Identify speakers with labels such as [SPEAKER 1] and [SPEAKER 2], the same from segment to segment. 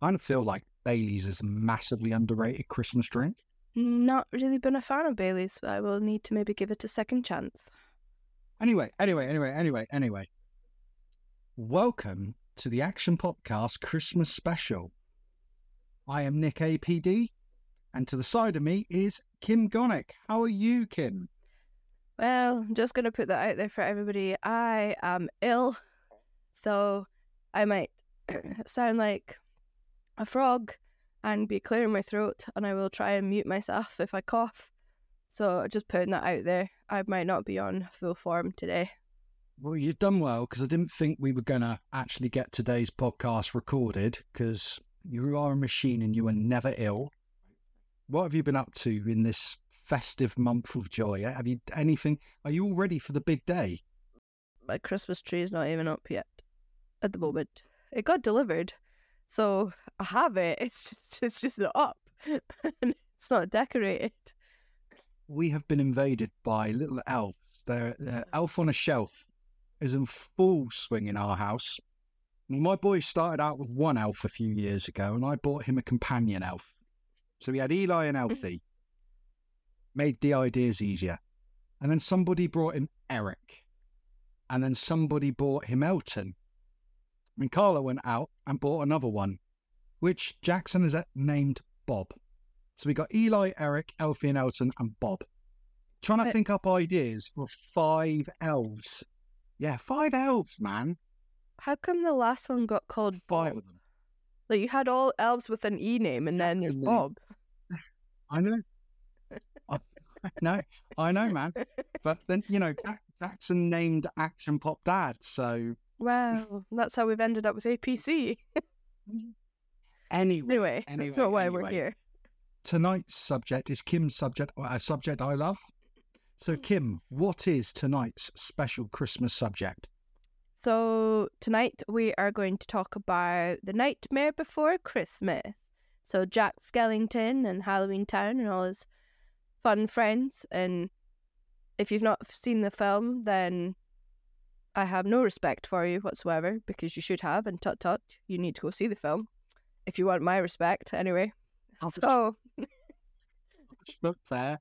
[SPEAKER 1] I kind of feel like Bailey's is a massively underrated Christmas drink.
[SPEAKER 2] Not really been a fan of Bailey's, but I will need to maybe give it a second chance.
[SPEAKER 1] Anyway, anyway, anyway, anyway, anyway. Welcome to the Action Podcast Christmas special. I am Nick APD, and to the side of me is Kym Gonick. How are you, Kym?
[SPEAKER 2] Well, I'm just going to put that out there for everybody. I am ill, so I might sound like a frog and be clearing my throat, and I will try and mute myself if I cough. So just putting that out there. I might not be on full form today.
[SPEAKER 1] Well, you've done well because I didn't think we were going to actually get today's podcast recorded because you are a machine and you are never ill. What have you been up to in this festive month of joy? Have you anything? Are you all ready for the big day?
[SPEAKER 2] My Christmas tree is not even up yet at the moment. It got delivered, so I have it. It's just it's just not up, and it's not decorated.
[SPEAKER 1] We have been invaded by little elves. They're, they're mm. elf on a shelf is in full swing in our house. My boy started out with one elf a few years ago, and I bought him a companion elf. So we had Eli and mm. Elfie. Made the ideas easier. And then somebody brought him Eric. And then somebody bought him Elton. And Carla went out and bought another one, which Jackson has uh, named Bob. So we got Eli, Eric, Elfie, and Elton, and Bob. Trying to think up ideas for five elves. Yeah, five elves, man.
[SPEAKER 2] How come the last one got called
[SPEAKER 1] Five
[SPEAKER 2] Bob?
[SPEAKER 1] of them.
[SPEAKER 2] Like you had all elves with an E name, and then there's Bob.
[SPEAKER 1] I know. I know, I know, man. But then, you know, Jackson named Action Pop Dad. So,
[SPEAKER 2] Wow, that's how we've ended up with APC.
[SPEAKER 1] anyway, mm-hmm.
[SPEAKER 2] Anyway,
[SPEAKER 1] Anyway,
[SPEAKER 2] that's not why we're here.
[SPEAKER 1] tonight's subject is Kym's subject, a subject I love. So, mm. Kym, what is tonight's special Christmas subject?
[SPEAKER 2] So tonight we are going to talk about the Nightmare Before Christmas. So Jack Skellington and Halloween Town and all his fun friends. And if you've not seen the film, then I have no respect for you whatsoever because you should have. And tut tut, you need to go see the film if you want my respect. Anyway,
[SPEAKER 1] I'll
[SPEAKER 2] so
[SPEAKER 1] Look there.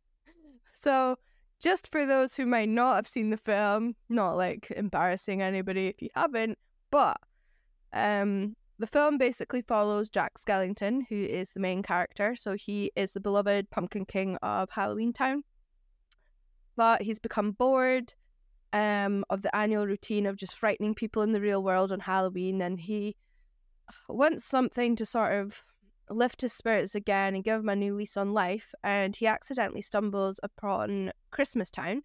[SPEAKER 2] So, just for those who might not have seen the film, not like embarrassing anybody if you haven't, but um, the film basically follows Jack Skellington, who is the main character. So he is the beloved Pumpkin King of Halloween Town, but he's become bored um, of the annual routine of just frightening people in the real world on Halloween, and he wants something to sort of lift his spirits again and give him a new lease on life. And he accidentally stumbles upon Christmas Town,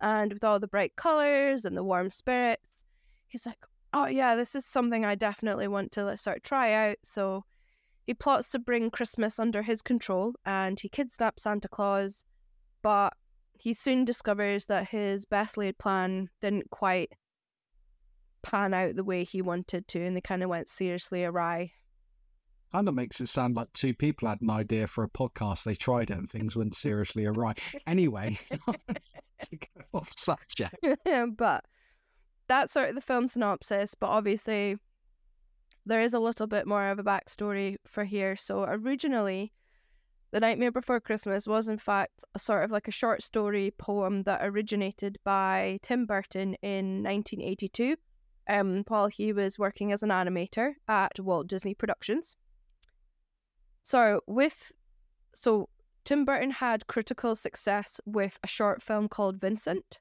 [SPEAKER 2] and with all the bright colours and the warm spirits, he's like, "Oh yeah, this is something I definitely want to sort of try out." So he plots to bring Christmas under his control, and he kidnaps Santa Claus, but he soon discovers that his best laid plan didn't quite pan out the way he wanted to, and they kind of went seriously awry.
[SPEAKER 1] Kind of makes it sound like two people had an idea for a podcast. They tried it and things went seriously awry. Anyway, to go off subject.
[SPEAKER 2] but that's sort of the film synopsis. But obviously, there is a little bit more of a backstory for here. So originally, The Nightmare Before Christmas was in fact a sort of like a short story poem that originated by Tim Burton in 1982, um, while he was working as an animator at Walt Disney Productions. So with so Tim Burton had critical success with a short film called Vincent,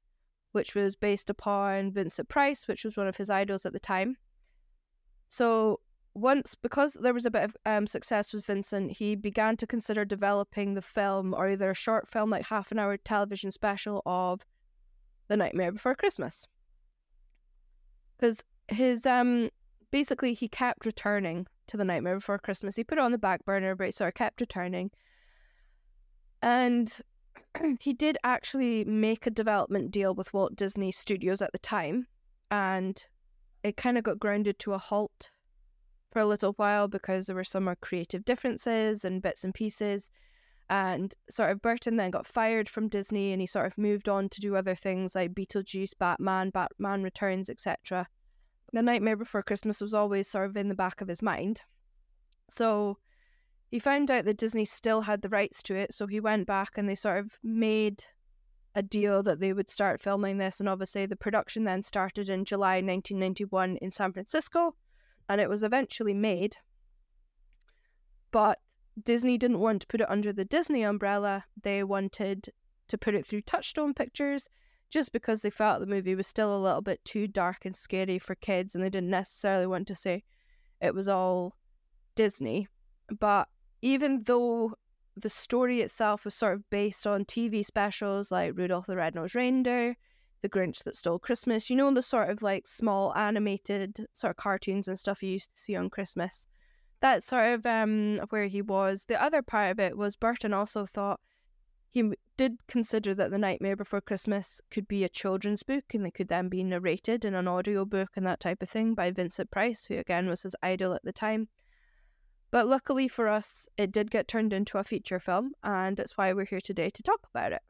[SPEAKER 2] which was based upon Vincent Price, which was one of his idols at the time. So once, because there was a bit of um, success with Vincent, he began to consider developing the film or either a short film, like half an hour television special of The Nightmare Before Christmas. Because his, um, basically, he kept returning to The Nightmare Before Christmas. He put it on the back burner, but sort of kept returning. And he did actually make a development deal with Walt Disney Studios at the time, and it kind of got grounded to a halt for a little while because there were some creative differences and bits and pieces. And sort of Burton then got fired from Disney and he sort of moved on to do other things like Beetlejuice, Batman, Batman Returns, etc. The Nightmare Before Christmas was always sort of in the back of his mind. So he found out that Disney still had the rights to it, so he went back and they sort of made a deal that they would start filming this. And obviously, the production then started in July 1991 in San Francisco, and it was eventually made. But Disney didn't want to put it under the Disney umbrella, they wanted to put it through Touchstone Pictures just because they felt the movie was still a little bit too dark and scary for kids and they didn't necessarily want to say it was all Disney. But even though the story itself was sort of based on TV specials like Rudolph the Red-Nosed Reindeer, The Grinch That Stole Christmas, you know, the sort of like small animated sort of cartoons and stuff you used to see on Christmas. That's sort of um, where he was. The other part of it was Burton also thought he did consider that The Nightmare Before Christmas could be a children's book and it could then be narrated in an audio book and that type of thing by Vincent Price, who again was his idol at the time. But luckily for us, it did get turned into a feature film, and it's why we're here today to talk about it.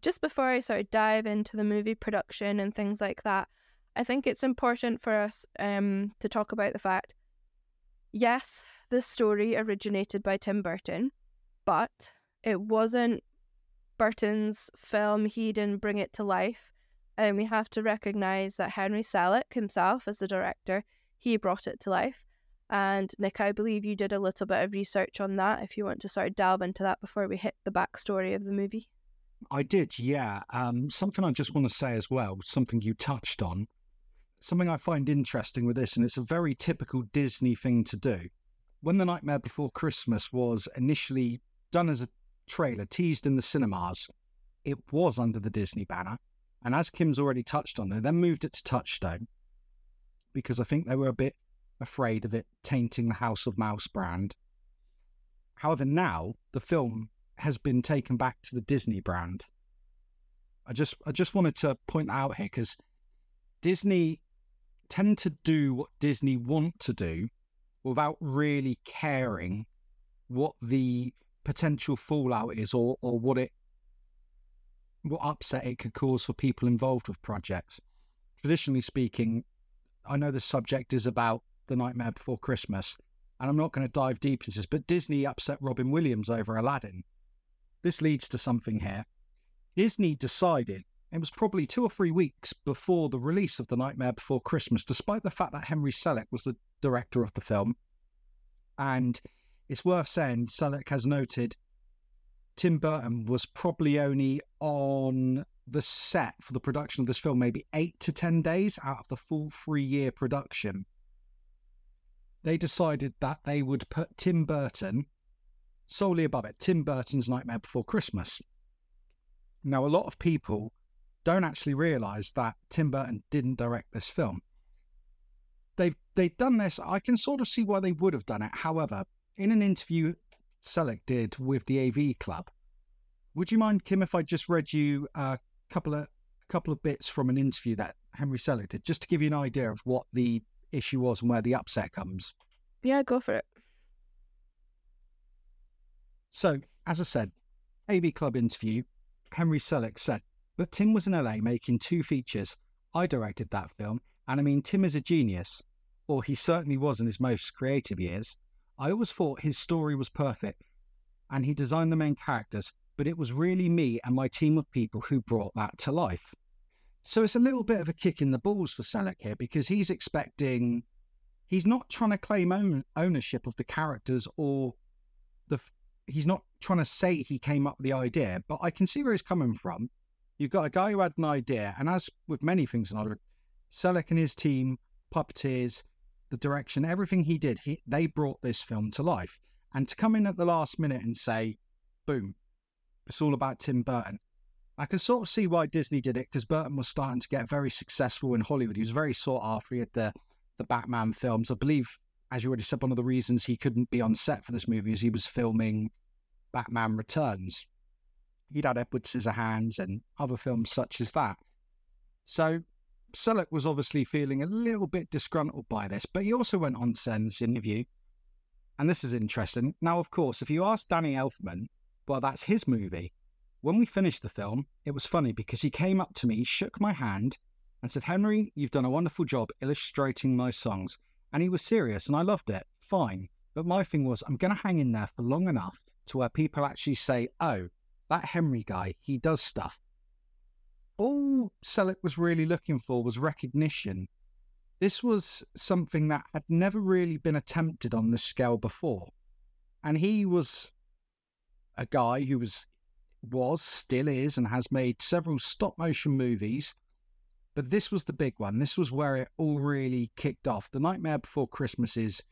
[SPEAKER 2] Just before I sort of dive into the movie production and things like that, I think it's important for us um, to talk about the fact yes, the story originated by Tim Burton, but it wasn't Burton's film. He didn't bring it to life. And we have to recognize that Henry Selick himself, as the director, he brought it to life. And Nick, I believe you did a little bit of research on that. If you want to sort of delve into that before we hit the backstory of the movie.
[SPEAKER 1] I did, yeah. Um, something I just want to say as well, something you touched on, something I find interesting with this, and it's a very typical Disney thing to do. When The Nightmare Before Christmas was initially done as a trailer, teased in the cinemas, it was under the Disney banner. And as Kym's already touched on, they then moved it to Touchstone because I think they were a bit afraid of it tainting the House of Mouse brand. However, now the film has been taken back to the Disney brand. I just I just wanted to point out here because Disney tend to do what Disney want to do without really caring what the potential fallout is or or what it what upset it could cause for people involved with projects. Traditionally speaking, I know the subject is about the Nightmare Before Christmas, and I'm not going to dive deep into this, but Disney upset Robin Williams over Aladdin. This leads to something here. Disney decided it was probably two or three weeks before the release of The Nightmare Before Christmas, despite the fact that Henry Selick was the director of the film. And it's worth saying, Selick has noted Tim Burton was probably only on the set for the production of this film maybe eight to 10 days out of the full three year production they decided that they would put Tim Burton solely above it. Tim Burton's Nightmare Before Christmas. Now, a lot of people don't actually realize that Tim Burton didn't direct this film. They've they've done this. I can sort of see why they would have done it. However, in an interview Selick did with the AV Club, would you mind, Kym, if I just read you a couple of a couple of bits from an interview that Henry Selick did, just to give you an idea of what the issue was and where the upset comes.
[SPEAKER 2] Yeah, go for it.
[SPEAKER 1] So, as I said, AV Club interview, Henry Selick said, but Tim was in LA making two features. I directed that film, and I mean, Tim is a genius, or he certainly was in his most creative years. I always thought his story was perfect, and he designed the main characters, but it was really me and my team of people who brought that to life. So it's a little bit of a kick in the balls for Selick here because he's expecting, he's not trying to claim own, ownership of the characters or the, he's not trying to say he came up with the idea, but I can see where he's coming from. You've got a guy who had an idea, and as with many things in Hollywood, Selick and his team, puppeteers, the direction, everything he did, he, they brought this film to life. And to come in at the last minute and say, boom, it's all about Tim Burton. I can sort of see why Disney did it because Burton was starting to get very successful in Hollywood. He was very sought after. He had the the Batman films. I believe, as you already said, one of the reasons he couldn't be on set for this movie is he was filming Batman Returns. He'd had Edward Scissorhands and other films such as that. So Selick was obviously feeling a little bit disgruntled by this, but he also went on say in this interview, and this is interesting. Now, of course, if you ask Danny Elfman, well, that's his movie. When we finished the film, it was funny because he came up to me, shook my hand, and said, Henry, you've done a wonderful job illustrating my songs. And he was serious, and I loved it. Fine. But my thing was, I'm going to hang in there for long enough to where people actually say, oh, that Henry guy, he does stuff. All Selick was really looking for was recognition. This was something that had never really been attempted on this scale before. And he was a guy who was, was, still is, and has made several stop motion movies. But this was the big one. This was where it all really kicked off. The Nightmare Before Christmas is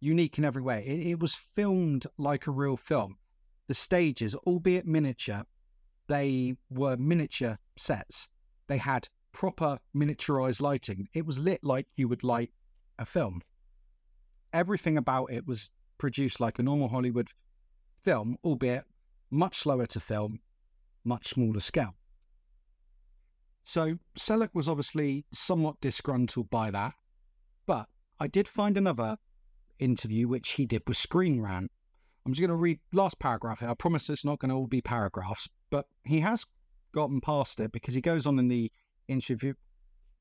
[SPEAKER 1] unique in every way. It, it was filmed like a real film. The stages, albeit miniature, they were miniature sets. They had proper miniaturized lighting. It was lit like you would light a film. Everything about it was produced like a normal Hollywood film, albeit much slower to film, much smaller scale. So Selick was obviously somewhat disgruntled by that, but I did find another interview which he did with Screen Rant. I'm just going to read last paragraph here. I promise it's not going to all be paragraphs, but he has gotten past it because he goes on in the interview.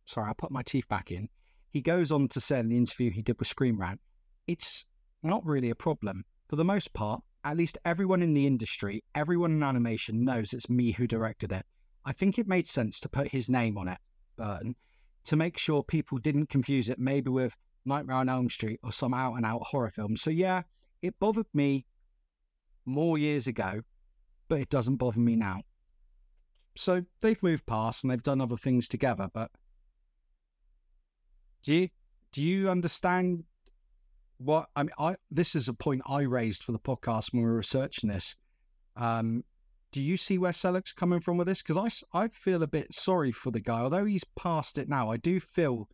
[SPEAKER 1] Sorry, I put my teeth back in. He goes on to say in the interview he did with Screen Rant, it's not really a problem. For the most part, at least everyone in the industry, everyone in animation knows it's me who directed it. I think it made sense to put his name on it, Burton, to make sure people didn't confuse it maybe with Nightmare on Elm Street or some out and out horror film. So, yeah, it bothered me more years ago, but it doesn't bother me now. So they've moved past and they've done other things together. But do you do you understand what I mean? I this is a point I raised for the podcast when we were researching this. Um, do you see where Selick's coming from with this? Because I, I feel a bit sorry for the guy. Although he's past it now, I do feel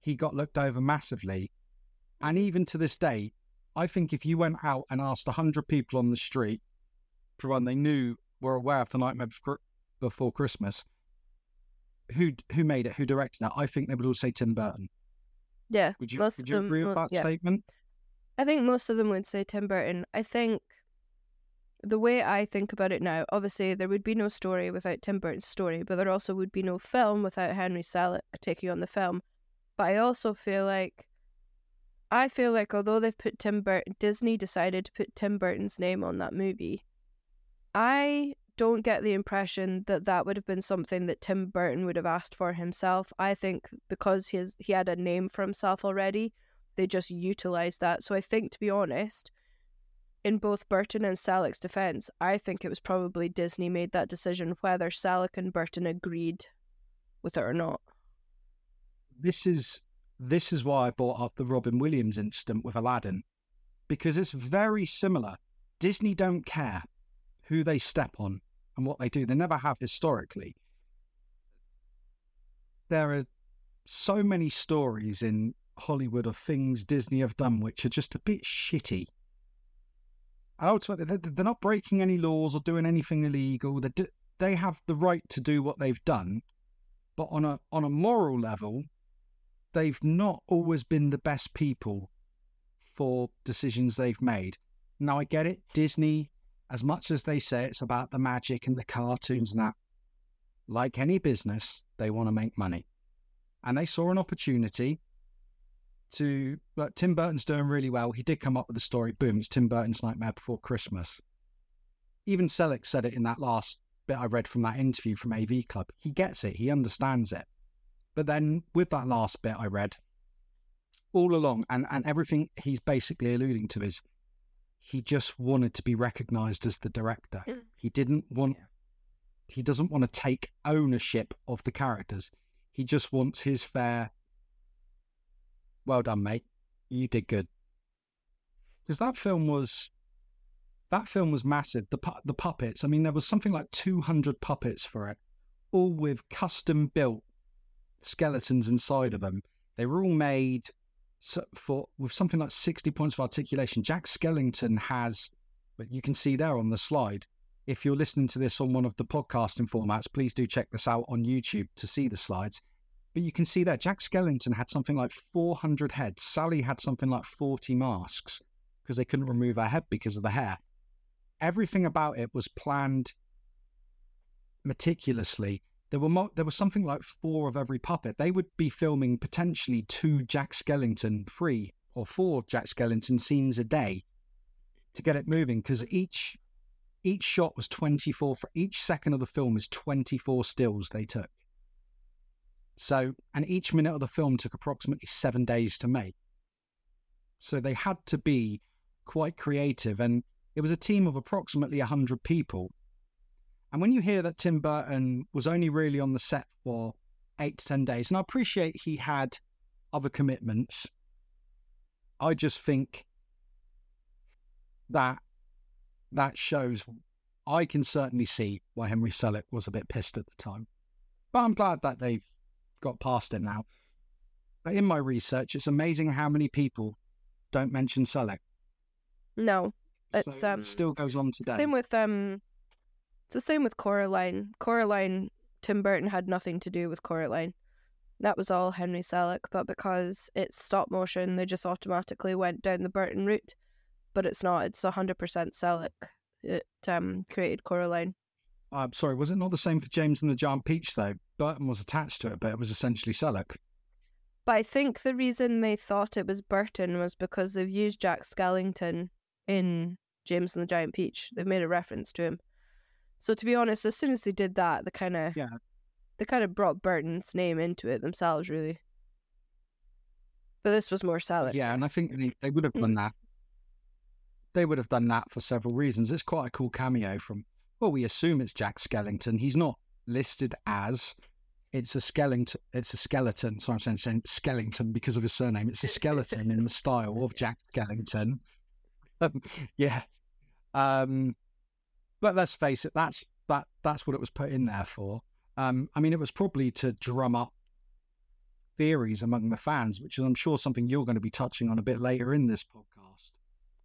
[SPEAKER 1] he got looked over massively. And even to this day, I think if you went out and asked 100 people on the street, provided they knew, were aware of the Nightmare Before Christmas, who who made it, who directed it, I think they would all say Tim Burton.
[SPEAKER 2] Yeah.
[SPEAKER 1] Would you, would you agree with that
[SPEAKER 2] yeah.
[SPEAKER 1] statement?
[SPEAKER 2] I think most of them would say Tim Burton. I think the way I think about it now, obviously there would be no story without Tim Burton's story, but there also would be no film without Henry Selick taking on the film. But I also feel like I feel like although they've put Tim Burton, Disney decided to put Tim Burton's name on that movie. I don't get the impression that that would have been something that Tim Burton would have asked for himself. I think because he has, he had a name for himself already, they just utilized that. So I think, to be honest, in both Burton and Selick's defense, I think it was probably Disney made that decision, whether Selick and Burton agreed with it or not.
[SPEAKER 1] This is this is why I brought up the Robin Williams incident with Aladdin, because it's very similar. Disney don't care who they step on and what they do. They never have historically. There are so many stories in Hollywood of things Disney have done which are just a bit shitty. And ultimately, they're not breaking any laws or doing anything illegal. They they have the right to do what they've done, but on a on a moral level, they've not always been the best people for decisions they've made. Now, I get it. Disney, as much as they say it's about the magic and the cartoons and that, like any business, they want to make money. And they saw an opportunity to, look, Tim Burton's doing really well. He did come up with the story. Boom, it's Tim Burton's Nightmare Before Christmas. Even Selick said it in that last bit I read from that interview from AV Club. He gets it, he understands it. But then with that last bit I read, all along, and, and everything he's basically alluding to is he just wanted to be recognized as the director. Mm. He didn't want, he doesn't want to take ownership of the characters. He just wants his fair. Well done, mate. You did good. Because that film was, that film was massive. The the puppets. I mean, there was something like two hundred puppets for it, all with custom built skeletons inside of them. They were all made for with something like 60 points of articulation. Jack Skellington has, but you can see there on the slide. If you're listening to this on one of the podcasting formats, please do check this out on YouTube to see the slides. But you can see there, Jack Skellington had something like 400 heads. Sally had something like 40 masks because they couldn't remove her head because of the hair. Everything about it was planned meticulously there were mo- there was something like four of every puppet. They would be filming potentially two Jack Skellington three or four Jack Skellington scenes a day to get it moving because each each shot was 24 for each second of the film is 24 stills they took so and each minute of the film took approximately seven days to make so they had to be quite creative and it was a team of approximately 100 people and when you hear that tim burton was only really on the set for eight to 10 days and i appreciate he had other commitments i just think that that shows I can certainly see why Henry Selick was a bit pissed at the time. But I'm glad that they've got past it now. But in my research, it's amazing how many people don't mention Selick.
[SPEAKER 2] No, it's
[SPEAKER 1] So
[SPEAKER 2] um
[SPEAKER 1] it still goes on today.
[SPEAKER 2] same with um. It's the same with Coraline. Coraline, Tim Burton had nothing to do with Coraline. That was all Henry Selick, but because it's stop motion, they just automatically went down the Burton route. But it's not. It's hundred percent Selick. It um created Coraline.
[SPEAKER 1] I'm sorry, was it not the same for James and the Giant Peach though? Burton was attached to it, but it was essentially Selick.
[SPEAKER 2] But I think the reason they thought it was Burton was because they've used Jack Skellington in James and the Giant Peach. They've made a reference to him. So to be honest, as soon as they did that, they kind of
[SPEAKER 1] Yeah.
[SPEAKER 2] they kind of brought Burton's name into it themselves, really. But this was more Selick.
[SPEAKER 1] Yeah, and I think they, they would have hmm. done that. They would have done that for several reasons. It's quite a cool cameo from, well, we assume it's Jack Skellington. He's not listed as. It's a skeleton. It's a skeleton. Sorry, I'm saying Skellington because of his surname. It's a skeleton in the style of Jack Skellington. Um, yeah, um, but let's face it. That's that. That's what it was put in there for. Um, I mean, it was probably to drum up theories among the fans, which is, I'm sure, something you're going to be touching on a bit later in this podcast.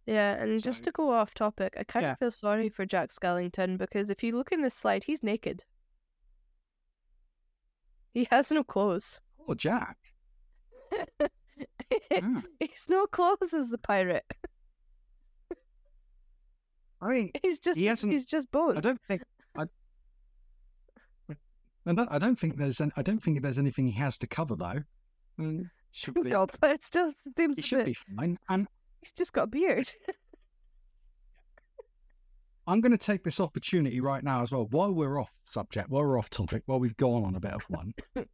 [SPEAKER 2] Yeah, and just to go off topic, I kind
[SPEAKER 1] Yeah.
[SPEAKER 2] of feel sorry for Jack Skellington because if you look in this slide, he's naked. He has no clothes.
[SPEAKER 1] Oh, Jack. Yeah.
[SPEAKER 2] he's no clothes as the pirate.
[SPEAKER 1] I mean,
[SPEAKER 2] He's just
[SPEAKER 1] He hasn't-
[SPEAKER 2] he's just
[SPEAKER 1] I don't think. I, I don't, think there's. An, I don't think there's anything he has to cover though. Mm, should be.
[SPEAKER 2] No, but it still seems
[SPEAKER 1] He should
[SPEAKER 2] bit.
[SPEAKER 1] be fine. And
[SPEAKER 2] He's just got a beard.
[SPEAKER 1] I'm going to take this opportunity right now as well, while we're off subject, while we're off topic, while we've gone on a bit of one.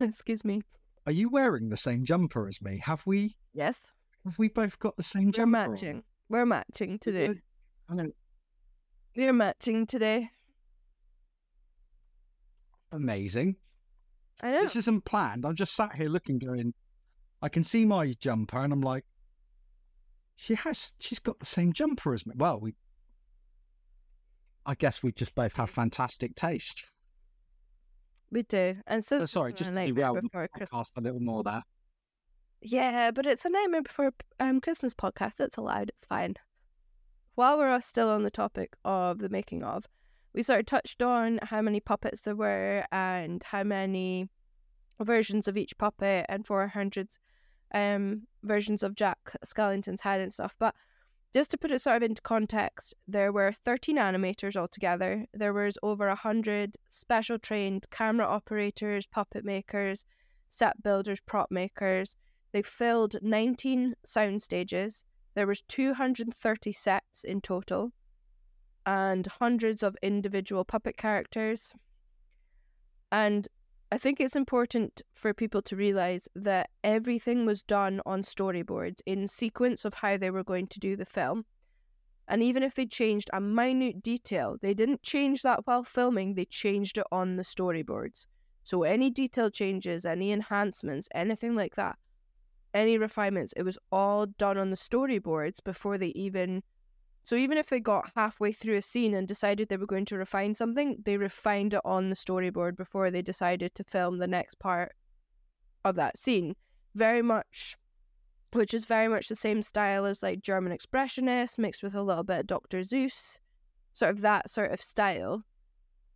[SPEAKER 2] Excuse me.
[SPEAKER 1] Are you wearing the same jumper as me? Have we?
[SPEAKER 2] Yes,
[SPEAKER 1] Have we both got the same
[SPEAKER 2] we're
[SPEAKER 1] jumper? on?
[SPEAKER 2] matching. We're matching today.
[SPEAKER 1] Gonna-
[SPEAKER 2] We're matching today.
[SPEAKER 1] Amazing.
[SPEAKER 2] I know.
[SPEAKER 1] This isn't planned. I'm just sat here looking, going, I can see my jumper, and I'm like, she has, she's got the same jumper as me. Well, we, I guess we just both have fantastic taste.
[SPEAKER 2] We do. And since
[SPEAKER 1] Oh, sorry, just to derail the podcast a little more there.
[SPEAKER 2] Yeah, but it's a nightmare before um Christmas podcast. It's allowed. It's fine. While we're still on the topic of the making of, we sort of touched on how many puppets there were and how many versions of each puppet and 400 um versions of Jack Skellington's head and stuff. But just to put it sort of into context, there were 13 animators altogether. There was over 100 special trained camera operators, puppet makers, set builders, prop makers. They filled 19 sound stages. There was 230 sets in total and hundreds of individual puppet characters. And I think it's important for people to realize that everything was done on storyboards in sequence of how they were going to do the film. And even if they changed a minute detail, they didn't change that while filming, they changed it on the storyboards. So any detail changes, any enhancements, anything like that, any refinements, it was all done on the storyboards before they even. So even if they got halfway through a scene and decided they were going to refine something, they refined it on the storyboard before they decided to film the next part of that scene. Very much, which is very much the same style as like German Expressionist mixed with a little bit of Dr. Seuss, sort of that sort of style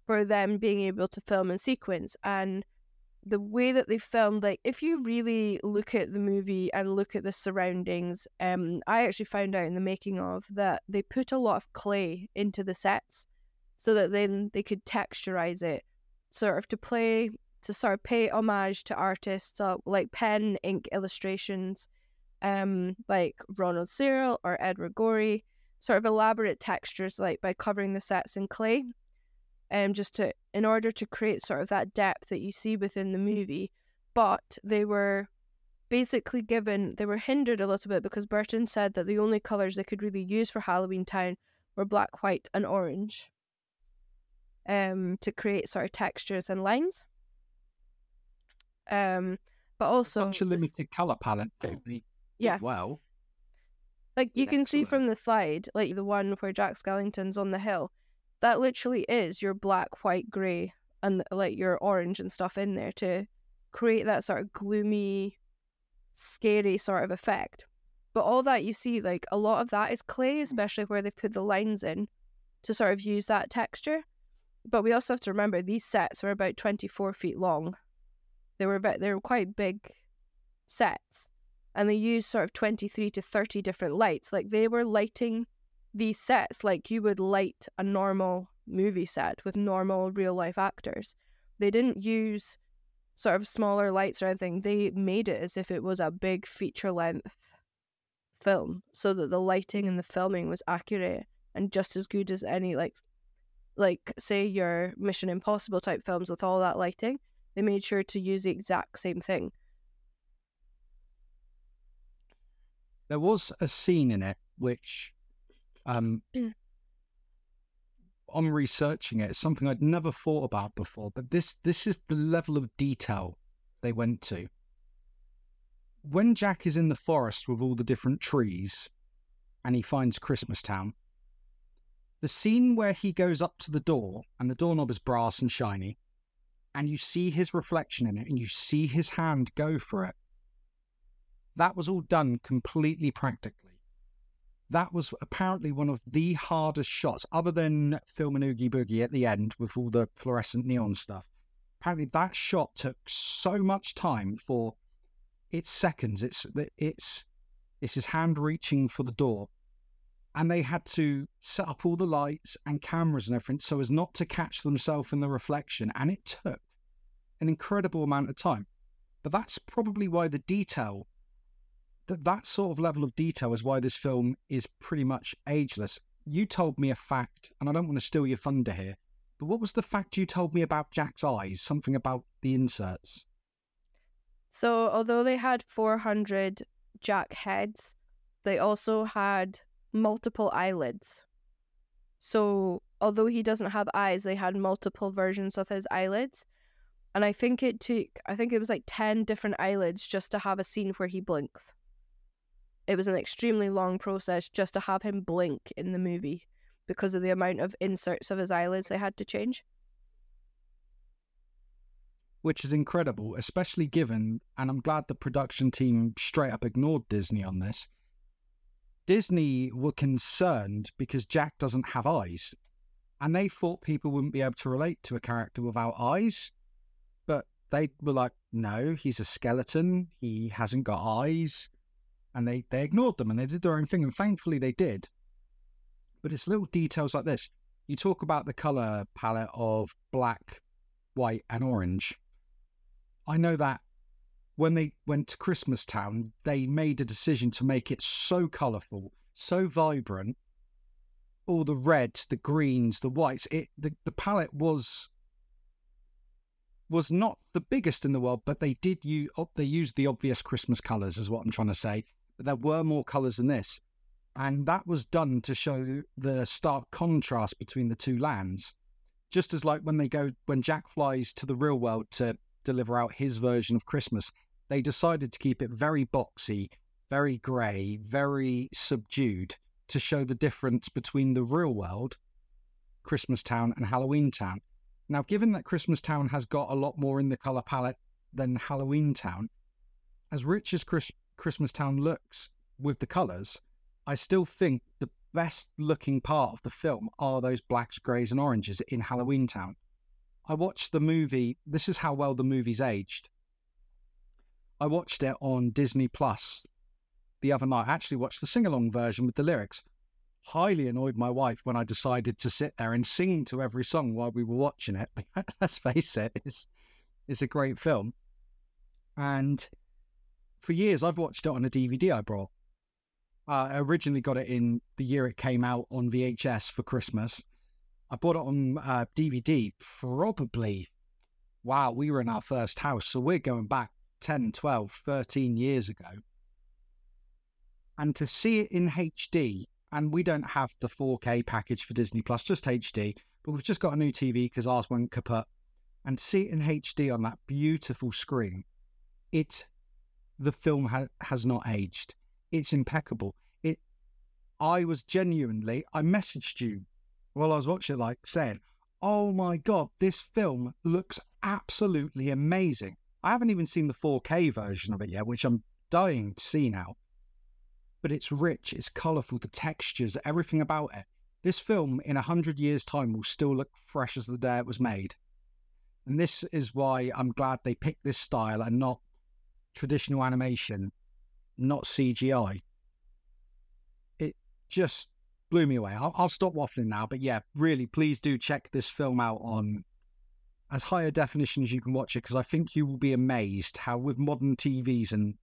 [SPEAKER 2] for them being able to film in sequence. And the way that they filmed, like if you really look at the movie and look at the surroundings, um, I actually found out in the making of that they put a lot of clay into the sets so that then they could texturize it, sort of to play to sort of pay homage to artists uh, like pen ink illustrations um, like Ronald Searle or Edward Gorey, sort of elaborate textures, like by covering the sets in clay, um, just to in order to create sort of that depth that you see within the movie. But they were basically given they were hindered a little bit because Burton said that the only colors they could really use for Halloween Town were black, white, and orange. Um, to create sort of textures and lines. Um, but also
[SPEAKER 1] Such a
[SPEAKER 2] this-
[SPEAKER 1] limited color palette.
[SPEAKER 2] Yeah.
[SPEAKER 1] Well,
[SPEAKER 2] Like you can see from the slide, like the one where Jack Skellington's on the hill, that literally is your black, white, grey, and like your orange and stuff in there to create that sort of gloomy, scary sort of effect. But all that you see, like a lot of that is clay, mm. especially where they've put the lines in to sort of use that texture. But we also have to remember these sets were about twenty four feet long. They were about they were quite big sets and they used sort of 23 to 30 different lights. Like they were lighting these sets like you would light a normal movie set with normal real life actors. They didn't use sort of smaller lights or anything. They made it as if it was a big feature length film so that the lighting and the filming was accurate and just as good as any like like say your Mission Impossible type films with all that lighting. They made sure to use the exact same thing.
[SPEAKER 1] there was a scene in it which, um,
[SPEAKER 2] Mm.
[SPEAKER 1] on researching it, it's something I'd never thought about before. But this this is the level of detail they went to. When Jack is in the forest with all the different trees, and he finds Christmas Town. The scene where he goes up to the door and the doorknob is brass and shiny, and you see his reflection in it and you see his hand go for it. That was all done completely practically. That was apparently one of the hardest shots, other than filming Oogie Boogie at the end with all the fluorescent neon stuff. Apparently, that shot took so much time for it's seconds. It's it's it's his hand reaching for the door, and they had to set up all the lights and cameras and everything so as not to catch themselves in the reflection, and it took an incredible amount of time. But that's probably why the detail that that sort of level of detail is why this film is pretty much ageless. You told me a fact, and I don't want to steal your thunder here, but what was the fact you told me about Jack's eyes? Something about the inserts.
[SPEAKER 2] So, although they had 400 Jack heads, they also had multiple eyelids. So, although he doesn't have eyes, they had multiple versions of his eyelids. And I think it took, I think it was like 10 different eyelids just to have a scene where he blinks. It was an extremely long process just to have him blink in the movie because of the amount of inserts of his eyelids they had to change.
[SPEAKER 1] which is incredible, especially given, and I'm glad the production team straight up ignored Disney on this. Disney were concerned because Jack doesn't have eyes, and they thought people wouldn't be able to relate to a character without eyes. But they were like, no, he's a skeleton, he hasn't got eyes. And they, they ignored them and they did their own thing, and thankfully they did. But it's little details like this. You talk about the color palette of black, white, and orange. I know that when they went to Christmas Town, they made a decision to make it so colourful, so vibrant. All the reds, the greens, the whites. It the, the palette was was not the biggest in the world, but they did you they used the obvious Christmas colours, is what I'm trying to say. But there were more colours than this, and that was done to show the stark contrast between the two lands. Just as like when they go when Jack flies to the real world to deliver out his version of Christmas, they decided to keep it very boxy, very grey, very subdued to show the difference between the real world, Christmas Town, and Halloween Town. Now, given that Christmas Town has got a lot more in the colour palette than Halloween Town, as rich as Chris- Christmas Town looks with the colours, I still think the best looking part of the film are those blacks, greys, and oranges in Halloween Town. I watched the movie. This is how well the movie's aged. I watched it on Disney Plus the other night. I actually watched the sing along version with the lyrics. Highly annoyed my wife when I decided to sit there and sing to every song while we were watching it. Let's face it, it's, it's a great film. And for years I've watched it on a DVD I brought. Uh, I originally got it in the year it came out on VHS for Christmas. I bought it on uh, DVD probably, wow, we were in our first house. So we're going back 10, 12, 13 years ago. And to see it in HD, and we don't have the 4K package for Disney Plus, just HD, but we've just got a new TV because ours went kaput. And to see it in HD on that beautiful screen, it the film ha- has not aged. It's impeccable. It. I was genuinely. I messaged you while I was watching, it like saying, "Oh my god, this film looks absolutely amazing." I haven't even seen the 4K version of it yet, which I'm dying to see now. But it's rich, it's colourful, the textures, everything about it. This film in a hundred years' time will still look fresh as the day it was made. And this is why I'm glad they picked this style and not traditional animation, not CGI. It just blew me away. I'll, I'll, stop waffling now, but yeah, really, please do check this film out on as high a definition as you can watch it because I think you will be amazed how, with modern TVs and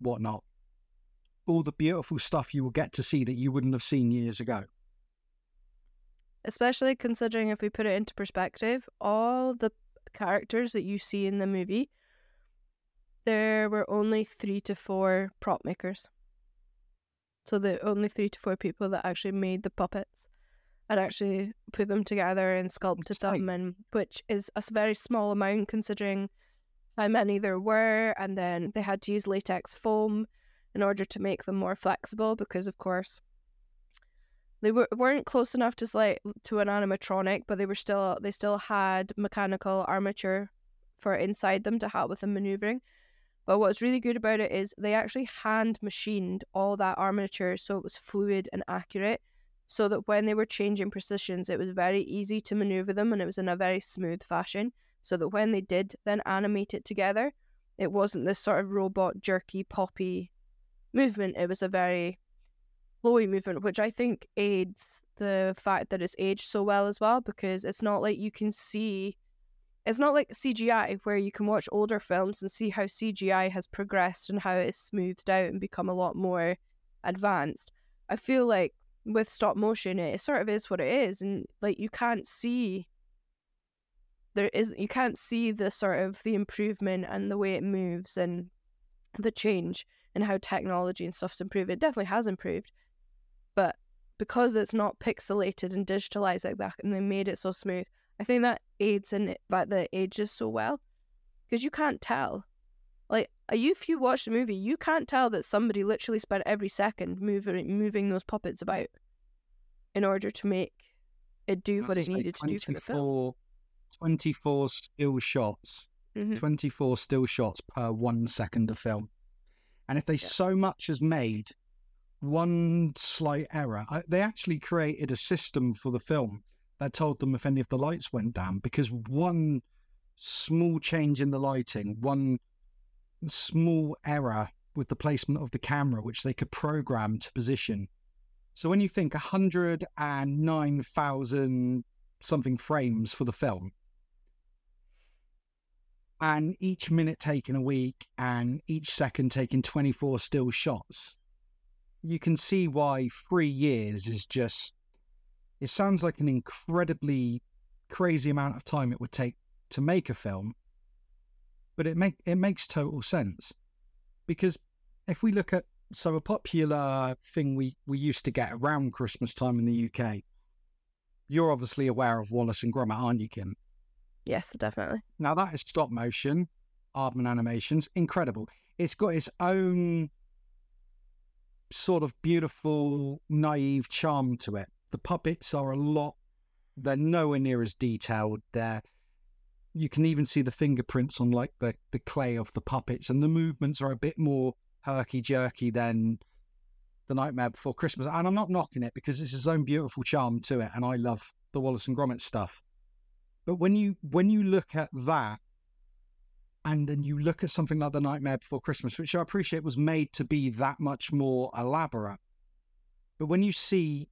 [SPEAKER 1] whatnot, all the beautiful stuff you will get to see that you wouldn't have seen years ago.
[SPEAKER 2] Especially considering if we put it into perspective, all the characters that you see in the movie there were only three to four prop makers. So the only three to four people that actually made the puppets and actually put them together and sculpted them, and which is a very small amount considering how many there were, and then they had to use latex foam in order to make them more flexible because, of course, they were, weren't close enough to like to an animatronic, but they were still they still had mechanical armature for inside them to help with the maneuvering. But what's really good about it is they actually hand machined all that armature so it was fluid and accurate, so that when they were changing positions, it was very easy to maneuver them and it was in a very smooth fashion. So that when they did then animate it together, it wasn't this sort of robot, jerky, poppy movement. It was a very flowy movement, which I think aids the fact that it's aged so well as well, because it's not like you can see it's not like CGI where you can watch older films and see how CGI has progressed and how it's smoothed out and become a lot more advanced. I feel like with stop motion, it sort of is what it is, and like you can't see there is you can't see the sort of the improvement and the way it moves and the change and how technology and stuff's improved. It definitely has improved, but because it's not pixelated and digitalized like that, and they made it so smooth, I think that aids in that the ages so well because you can't tell. Like, if you watch the movie, you can't tell that somebody literally spent every second moving moving those puppets about in order to make it do what it needed to do for the film.
[SPEAKER 1] 24 still shots, mm-hmm. 24 still shots per one second of film. And if they yeah. so much as made one slight error, they actually created a system for the film told them if any of the lights went down because one small change in the lighting, one small error with the placement of the camera, which they could program to position. So when you think 109,000 something frames for the film, and each minute taken a week and each second taking 24 still shots, you can see why three years is just it sounds like an incredibly crazy amount of time it would take to make a film, but it make it makes total sense because if we look at so a popular thing we we used to get around Christmas time in the UK, you're obviously aware of Wallace and Gromit, aren't you, Kym?
[SPEAKER 2] Yes, definitely.
[SPEAKER 1] Now that is stop motion, Aardman Animations, incredible. It's got its own sort of beautiful, naive charm to it the puppets are a lot, they're nowhere near as detailed. They're, you can even see the fingerprints on like the, the clay of the puppets, and the movements are a bit more herky jerky than the Nightmare Before Christmas. And I'm not knocking it because it's its own beautiful charm to it, and I love the Wallace and Gromit stuff. But when you when you look at that, and then you look at something like the Nightmare Before Christmas, which I appreciate was made to be that much more elaborate, but when you see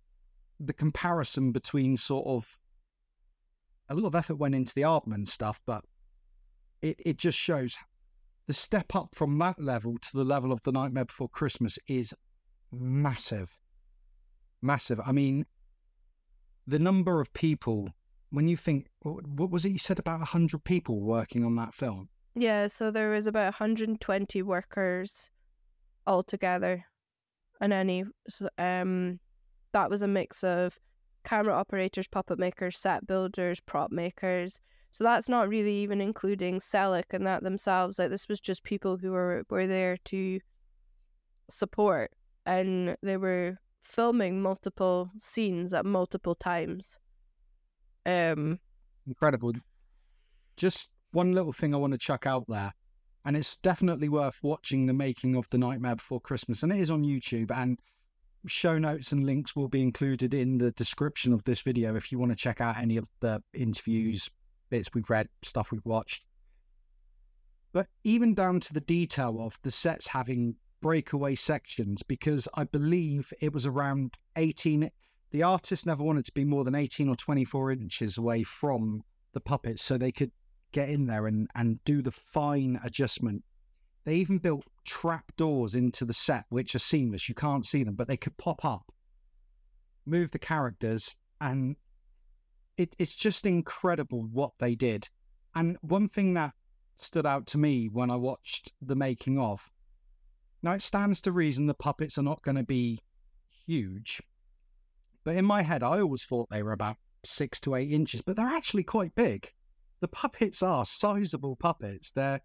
[SPEAKER 1] the comparison between sort of a lot of effort went into the Aardman stuff, but it, it just shows the step up from that level to the level of the Nightmare Before Christmas is massive, massive. I mean, the number of people when you think what was it you said about 100 people working on that film
[SPEAKER 2] yeah so there was about 120 workers altogether and any um that was a mix of camera operators puppet makers set builders prop makers so that's not really even including Selick and that themselves like this was just people who were were there to support and they were filming multiple scenes at multiple times. Um,
[SPEAKER 1] incredible. Just one little thing I want to chuck out there, and it's definitely worth watching the making of the Nightmare Before Christmas, and it is on YouTube. And show notes and links will be included in the description of this video if you want to check out any of the interviews, bits we've read, stuff we've watched. But even down to the detail of the sets having breakaway sections because I believe it was around 18. The artist never wanted to be more than 18 or 24 inches away from the puppets so they could get in there and, and do the fine adjustment. They even built trap doors into the set, which are seamless. You can't see them, but they could pop up, move the characters, and it, it's just incredible what they did. And one thing that stood out to me when I watched the making of now, it stands to reason the puppets are not going to be huge. But in my head, I always thought they were about six to eight inches, but they're actually quite big. The puppets are sizable puppets. They're,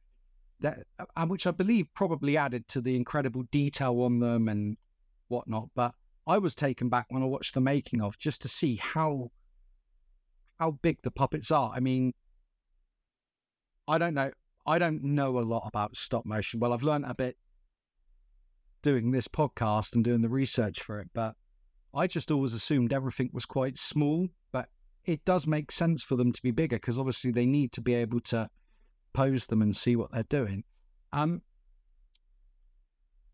[SPEAKER 1] they're uh, which I believe probably added to the incredible detail on them and whatnot. But I was taken back when I watched the making of just to see how how big the puppets are. I mean, I don't know. I don't know a lot about stop motion. Well, I've learned a bit doing this podcast and doing the research for it, but I just always assumed everything was quite small. But it does make sense for them to be bigger because obviously they need to be able to pose them and see what they're doing. Um,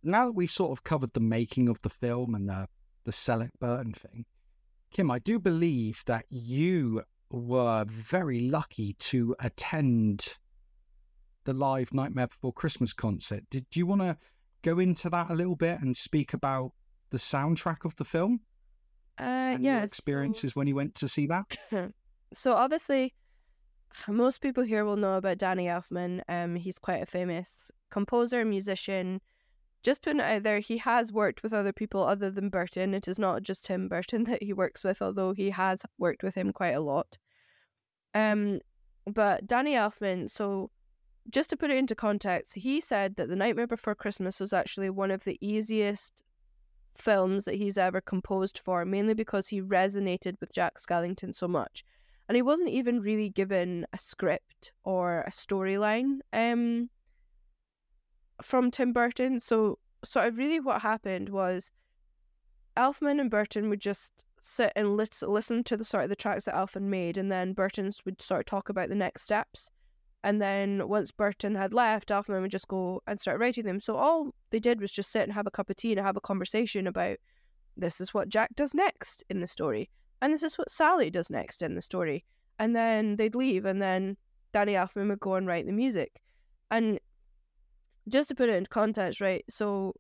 [SPEAKER 1] now that we've sort of covered the making of the film and the the Selick Burton thing, Kym, I do believe that you were very lucky to attend the live Nightmare Before Christmas concert. Did you want to go into that a little bit and speak about the soundtrack of the film?
[SPEAKER 2] Uh, yeah.
[SPEAKER 1] experiences so... when you went to see that?
[SPEAKER 2] so obviously, most people here will know about Danny Elfman. Um, he's quite a famous composer, musician. Just putting it out there, he has worked with other people other than Burton. It is not just Tim Burton that he works with, although he has worked with him quite a lot. Um, but Danny Elfman, so just to put it into context, he said that The Nightmare Before Christmas was actually one of the easiest films that he's ever composed for, mainly because he resonated with Jack Skellington so much. And he wasn't even really given a script or a storyline um, from Tim Burton. So, sort of, really what happened was Elfman and Burton would just sit and listen to the sort of the tracks that Elfman made, and then Burton would sort of talk about the next steps. And then once Burton had left, Elfman would just go and start writing them. So all they did was just sit and have a cup of tea and have a conversation about this is what Jack does next in the story. And this is what Sally does next in the story. And then they'd leave and then Danny Elfman would go and write the music. And just to put it into context, right? So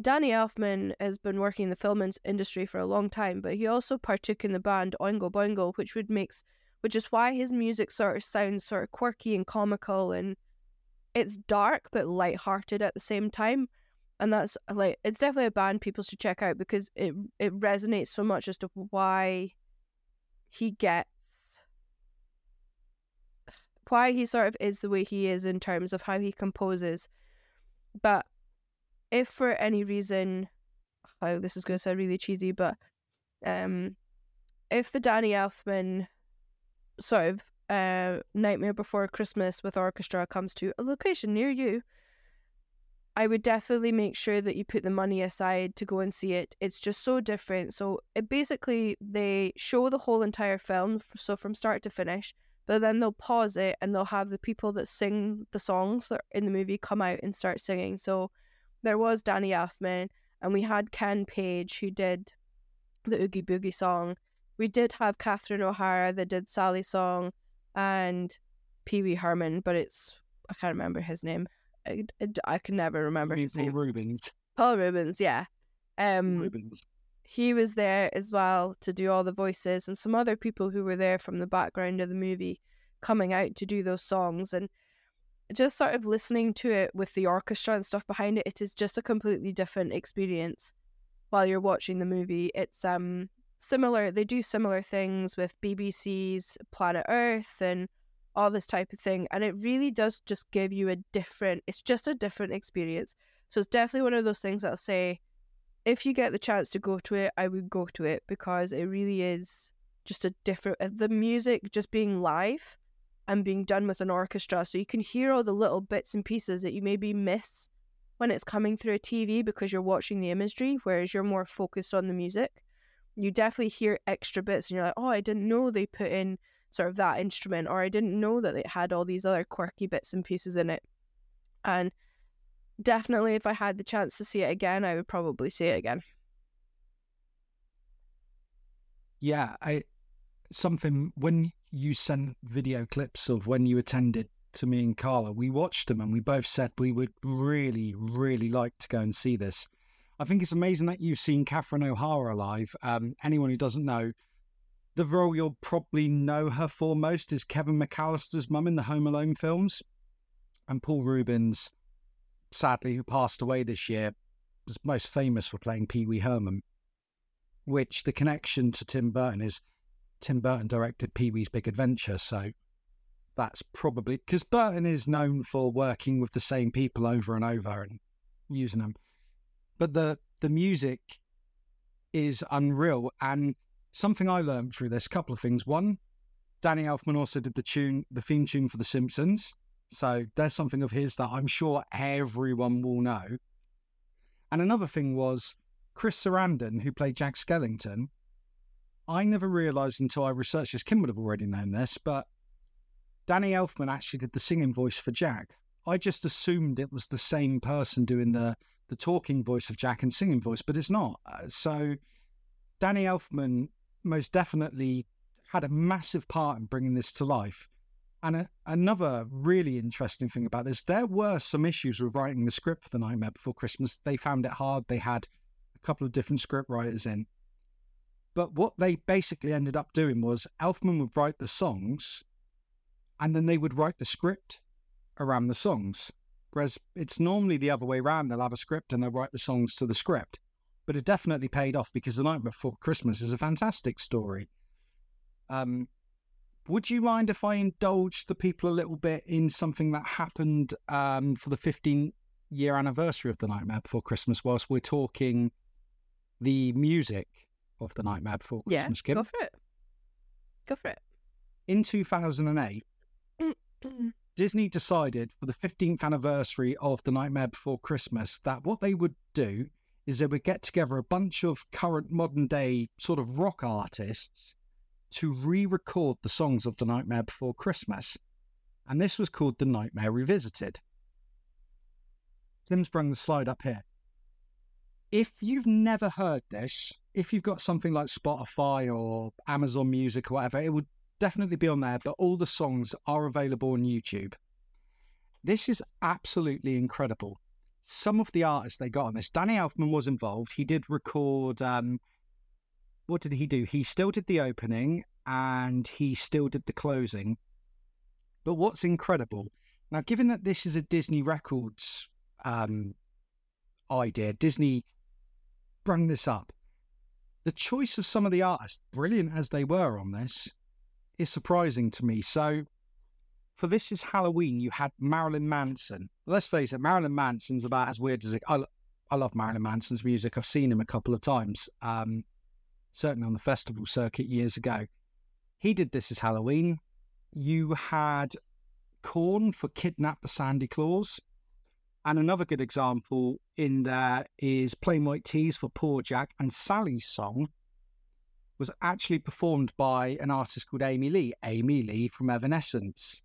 [SPEAKER 2] Danny Elfman has been working in the film industry for a long time, but he also partook in the band Oingo Boingo, which would makes which is why his music sort of sounds sort of quirky and comical and it's dark but light-hearted at the same time and that's like it's definitely a band people should check out because it it resonates so much as to why he gets why he sort of is the way he is in terms of how he composes. But if for any reason oh this is going to sound really cheesy but um if the danny elfman sort of uh, Nightmare Before Christmas with orchestra comes to a location near you, I would definitely make sure that you put the money aside to go and see it. It's just so different. So it basically they show the whole entire film, so from start to finish, but then they'll pause it and they'll have the people that sing the songs that in the movie come out and start singing. So there was Danny Elfman, and we had Ken Page who did the Oogie Boogie song, we did have Catherine O'Hara that did Sally's song and Pee Wee Herman, but it's I can't remember his name. I, I, can never remember his
[SPEAKER 1] Paul
[SPEAKER 2] name.
[SPEAKER 1] Reubens.
[SPEAKER 2] Paul Reubens, yeah. Um,
[SPEAKER 1] Reubens.
[SPEAKER 2] he was there as well to do all the voices and some other people who were there from the background of the movie coming out to do those songs and just sort of listening to it with the orchestra and stuff behind it it is just a completely different experience while you're watching the movie it's um similar they do similar things with BBC's Planet Earth and all this type of thing and it really does just give you a different it's just a different experience so it's definitely one of those things that I'll say if you get the chance to go to it, I would go to it because it really is just a different. uh, The music just being live and being done with an orchestra, so you can hear all the little bits and pieces that you maybe miss when it's coming through a TV because you're watching the imagery, whereas you're more focused on the music. You definitely hear extra bits, and you're like, "Oh, I didn't know they put in sort of that instrument, or I didn't know that it had all these other quirky bits and pieces in it." And definitely if I had the chance to see it again, I would probably see it again.
[SPEAKER 1] Yeah, I something when you sent video clips of when you attended to me and Carla, we watched them and we both said we would really, really like to go and see this. I think it's amazing that you've seen Catherine O'Hara live. Um, anyone who doesn't know, the role you'll probably know her for most is Kevin McAllister's mum in the Home Alone films. And Paul Reubens, sadly, who passed away this year, was most famous for playing Pee Wee Herman, which the connection to Tim Burton is Tim Burton directed Pee Wee's Big Adventure. So that's probably because Burton is known for working with the same people over and over and using them. But the the music is unreal. And something I learned through this, couple of things. One, Danny Elfman also did the tune, the theme tune for The Simpsons. So there's something of his that I'm sure everyone will know. And another thing was Chris Sarandon, who played Jack Skellington. I never realised until I researched this. Kym would have already known this, but Danny Elfman actually did the singing voice for Jack. I just assumed it was the same person doing the the talking voice of Jack and singing voice, but it's not. Uh, So Danny Elfman most definitely had a massive part in bringing this to life. And a, another really interesting thing about this, there were some issues with writing the script for The Nightmare Before Christmas. They found it hard. They had a couple of different script writers in. But what they basically ended up doing was Elfman would write the songs and then they would write the script around the songs. Whereas it's normally the other way around. They'll have a script and they'll write the songs to the script. But it definitely paid off because The Night Before Christmas is a fantastic story. Um, would you mind if I indulge the people a little bit in something that happened um, for the 15 year anniversary of The Nightmare Before Christmas whilst we're talking the music of The Nightmare Before
[SPEAKER 2] Yeah,
[SPEAKER 1] Christmas, Kym?
[SPEAKER 2] go for it. Go for it.
[SPEAKER 1] In 2008, Disney decided for the 15th anniversary of The Nightmare Before Christmas that what they would do is they would get together a bunch of current modern day sort of rock artists to re record the songs of The Nightmare Before Christmas. And this was called The Nightmare Revisited. Tim's bring the slide up here. If you've never heard this, if you've got something like Spotify or Amazon Music or whatever, it would definitely be on there, but all the songs are available on YouTube. This is absolutely incredible. Some of the artists they got on this, Danny Elfman was involved. He did record. Um, what did he do? He still did the opening and he still did the closing. But what's incredible now, given that this is a Disney Records um, idea, Disney brung this up. The choice of some of the artists, brilliant as they were on this, is surprising to me. So, for this is Halloween, you had Marilyn Manson. Let's face it, Marilyn Manson's about as weird as it. I, I love Marilyn Manson's music. I've seen him a couple of times, um, certainly on the festival circuit years ago. He did this as Halloween. You had Korn for Kidnap the Sandy Claws. And another good example in there is Plain White T's for Poor Jack. And Sally's song was actually performed by an artist called Amy Lee, Amy Lee from Evanescence.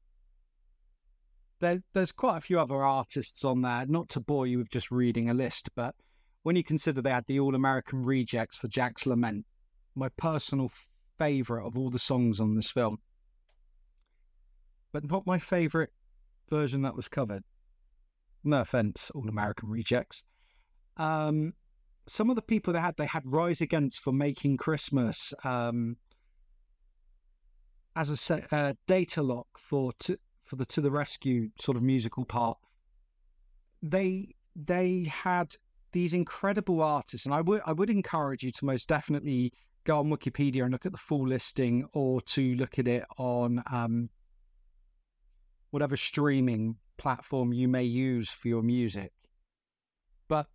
[SPEAKER 1] There, there's quite a few other artists on there, not to bore you with just reading a list, but when you consider they had the All American Rejects for Jack's Lament, my personal favourite of all the songs on this film, but not my favourite version that was covered. No offense, all American rejects. Um, some of the people they had, they had Rise Against for Making Christmas, um, as a set, uh, Datarock for to, for the to the rescue sort of musical part. They they had these incredible artists, and I would I would encourage you to most definitely go on Wikipedia and look at the full listing, or to look at it on um, whatever streaming platform you may use for your music. But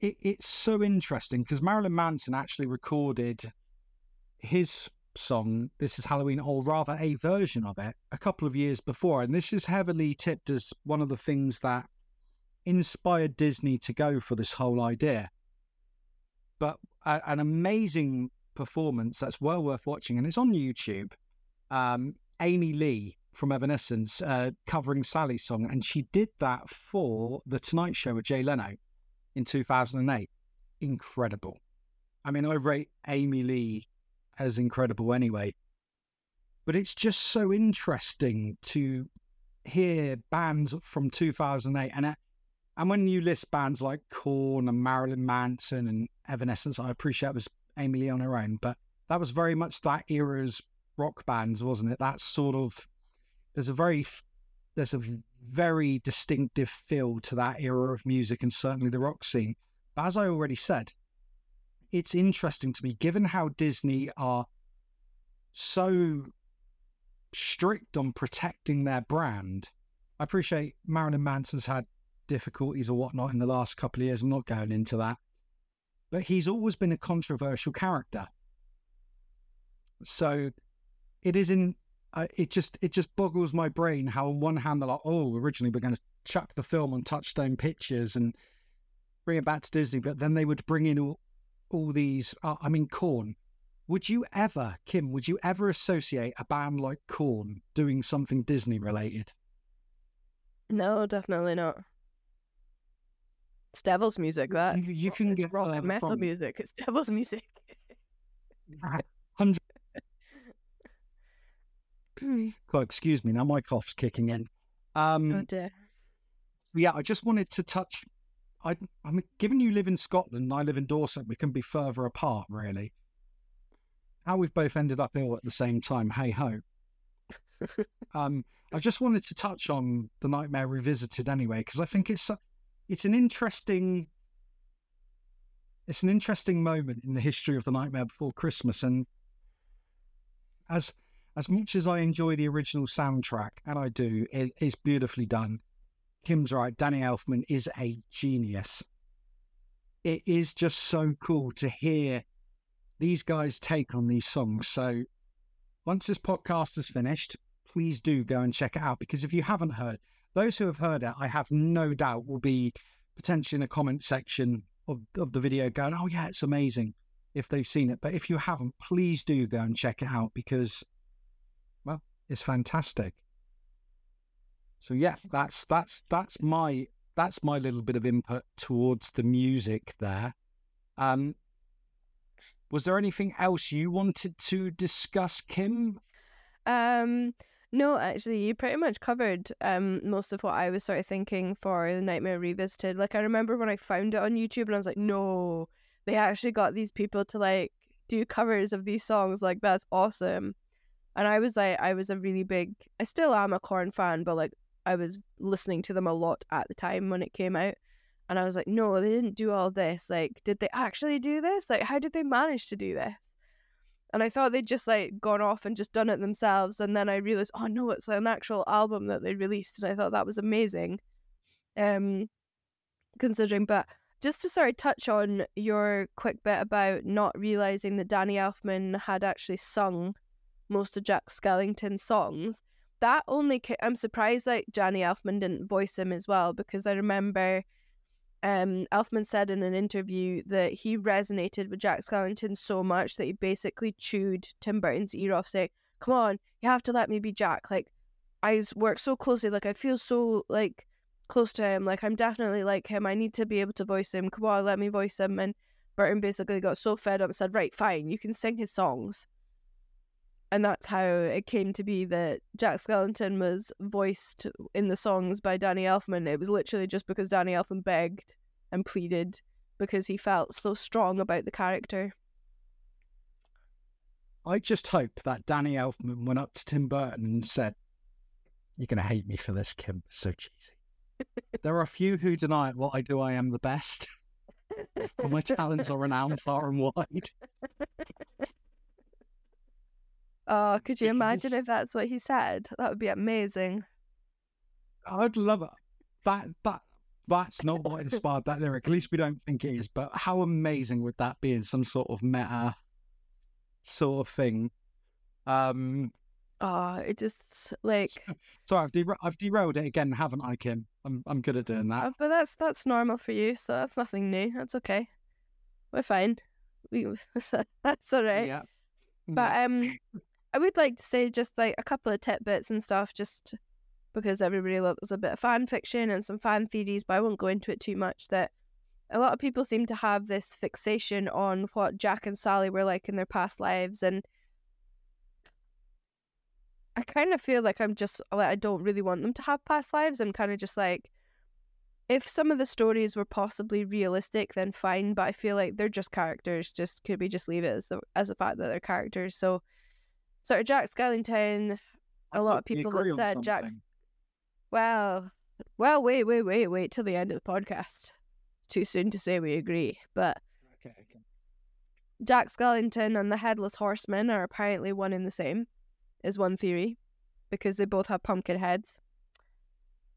[SPEAKER 1] it, it's so interesting because Marilyn Manson actually recorded his song, This is Halloween, or rather a version of it, a couple of years before. And this is heavily tipped as one of the things that inspired Disney to go for this whole idea. But a, an amazing performance that's well worth watching, and it's on YouTube. Um, Amy Lee from Evanescence uh, covering Sally's song, and she did that for The Tonight Show with Jay Leno in 2008. Incredible. I mean, I rate Amy Lee as incredible anyway. But it's just so interesting to hear bands from 2008 and uh, and when you list bands like Korn and Marilyn Manson and Evanescence, I appreciate it was Amy Lee on her own, but that was very much that era's rock bands, wasn't it? That sort of there's a very there's a very distinctive feel to that era of music and certainly the rock scene. But as I already said, it's interesting to me, given how Disney are so strict on protecting their brand. I appreciate Marilyn Manson's had difficulties or whatnot in the last couple of years. I'm not going into that. But he's always been a controversial character. So it is in uh, it just it just boggles my brain how on one hand they're like, oh, originally we're going to chuck the film on Touchstone Pictures and bring it back to Disney, but then they would bring in all, all these. Uh, I mean, Korn. Would you ever, Kym? Would you ever associate a band like Korn doing something Disney related?
[SPEAKER 2] No, definitely not. It's devil's music. That
[SPEAKER 1] you, you can get
[SPEAKER 2] rock
[SPEAKER 1] uh,
[SPEAKER 2] metal
[SPEAKER 1] from-
[SPEAKER 2] music. It's devil's music.
[SPEAKER 1] hundred. God, excuse me. Now my cough's kicking in. Um,
[SPEAKER 2] oh dear.
[SPEAKER 1] yeah, I just wanted to touch. I, I mean, given you live in Scotland and I live in Dorset, we can be further apart, really. How we've both ended up ill at the same time, hey ho. um, I just wanted to touch on the Nightmare Revisited anyway, because I think it's a- it's an interesting it's an interesting moment in the history of the Nightmare Before Christmas, and as as much as I enjoy the original soundtrack, and I do, it, it's beautifully done. Kym's right. Danny Elfman is a genius. It is just so cool to hear these guys take on these songs. So once this podcast is finished, please do go and check it out because if you haven't heard, those who have heard it, I have no doubt will be potentially in a comment section of, of the video going, oh, yeah, it's amazing if they've seen it. But if you haven't, please do go and check it out because, well, it's fantastic. So yeah, that's that's that's my that's my little bit of input towards the music there. Um, was there anything else you wanted to discuss, Kym?
[SPEAKER 2] Um, no, actually, you pretty much covered um most of what I was sort of thinking for the Nightmare Revisited. Like, I remember when I found it on YouTube, and I was like, no, they actually got these people to like do covers of these songs. Like, that's awesome. And I was like, I was a really big, I still am a Korn fan, but like, I was listening to them a lot at the time when it came out. And I was like, no, they didn't do all this. Like, did they actually do this? Like, how did they manage to do this? And I thought they'd just like gone off and just done it themselves. And then I realized, oh no, it's an actual album that they released. And I thought that was amazing. Um, considering, but just to sort of touch on your quick bit about not realizing that Danny Elfman had actually sung most of Jack Skellington's songs. That only I'm surprised like Johnny Elfman didn't voice him as well because I remember um, Elfman said in an interview that he resonated with Jack Skellington so much that he basically chewed Tim Burton's ear off, saying, "Come on, you have to let me be Jack. Like, I work so closely. Like, I feel so like close to him. Like, I'm definitely like him. I need to be able to voice him. Come on, let me voice him." And Burton basically got so fed up and said, "Right, fine, you can sing his songs." And that's how it came to be that Jack Skellington was voiced in the songs by Danny Elfman. It was literally just because Danny Elfman begged and pleaded because he felt so strong about the character.
[SPEAKER 1] I just hope that Danny Elfman went up to Tim Burton and said, You're going to hate me for this, Kym. It's so cheesy. there are a few who deny what I do, I am the best. my talents are renowned far and wide.
[SPEAKER 2] Oh, could you imagine if that's what he said? That would be amazing.
[SPEAKER 1] I'd love it. That that that's not what inspired that lyric. At least we don't think it is. But how amazing would that be in some sort of meta sort of thing? Um,
[SPEAKER 2] oh, it just like
[SPEAKER 1] sorry, I've, der- I've derailed it again, haven't I, Kym? I'm I'm good at doing that.
[SPEAKER 2] Uh, but that's that's normal for you, so that's nothing new. That's okay. We're fine. We that's all right.
[SPEAKER 1] Yeah.
[SPEAKER 2] But um, I would like to say just like a couple of tidbits and stuff, just because everybody loves a bit of fan fiction and some fan theories, but I won't go into it too much. That a lot of people seem to have this fixation on what Jack and Sally were like in their past lives, and I kind of feel like I'm just like I don't really want them to have past lives. I'm kind of just like, if some of the stories were possibly realistic, then fine. But I feel like they're just characters. Just could we just leave it as a, as a fact that they're characters? So sort of Jack Skellington, a lot of people have said Jack's. Well, well, wait, wait, wait, wait till the end of the podcast. Too soon to say we agree, but
[SPEAKER 1] okay, okay.
[SPEAKER 2] Jack Skellington and the Headless Horseman are apparently one in the same, is one theory, because they both have pumpkin heads.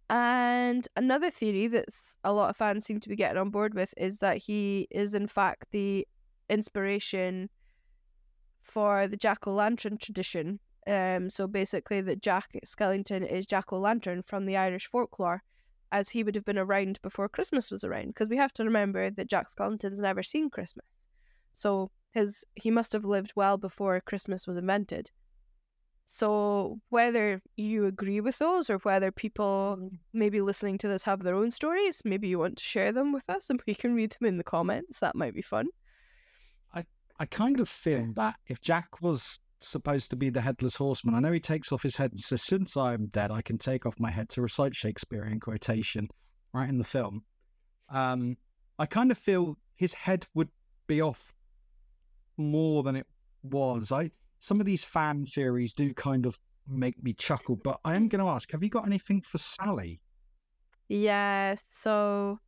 [SPEAKER 2] And another theory that a lot of fans seem to be getting on board with is that he is in fact the inspiration for the Jack o' lantern tradition. Um, so basically, that Jack Skellington is Jack o' lantern from the Irish folklore, as he would have been around before Christmas was around. Because we have to remember that Jack Skellington's never seen Christmas, so his he must have lived well before Christmas was invented. So whether you agree with those or whether people maybe listening to this have their own stories, maybe you want to share them with us and we can read them in the comments. That might be fun.
[SPEAKER 1] I kind of feel that if Jack was supposed to be the headless horseman, I know he takes off his head and says, Since I am dead, I can take off my head to recite Shakespearean quotation right in the film. Um, I kind of feel his head would be off more than it was. I some of these fan theories do kind of make me chuckle, but I am going to ask: Have you got anything for Sally?
[SPEAKER 2] Yeah, so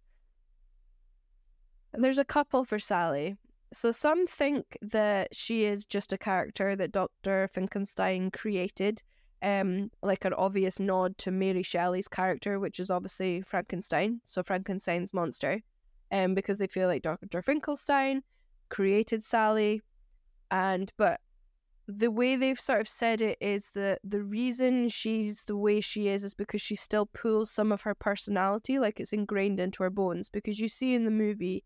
[SPEAKER 2] there's a couple for Sally. So some think that she is just a character that Dr. Finkelstein created, um, like an obvious nod to Mary Shelley's character, which is obviously Frankenstein, so Frankenstein's monster, um, because they feel like Dr. Finkelstein created Sally, and but the way they've sort of said it is that the reason she's the way she is is because she still pulls some of her personality, like it's ingrained into her bones. Because you see in the movie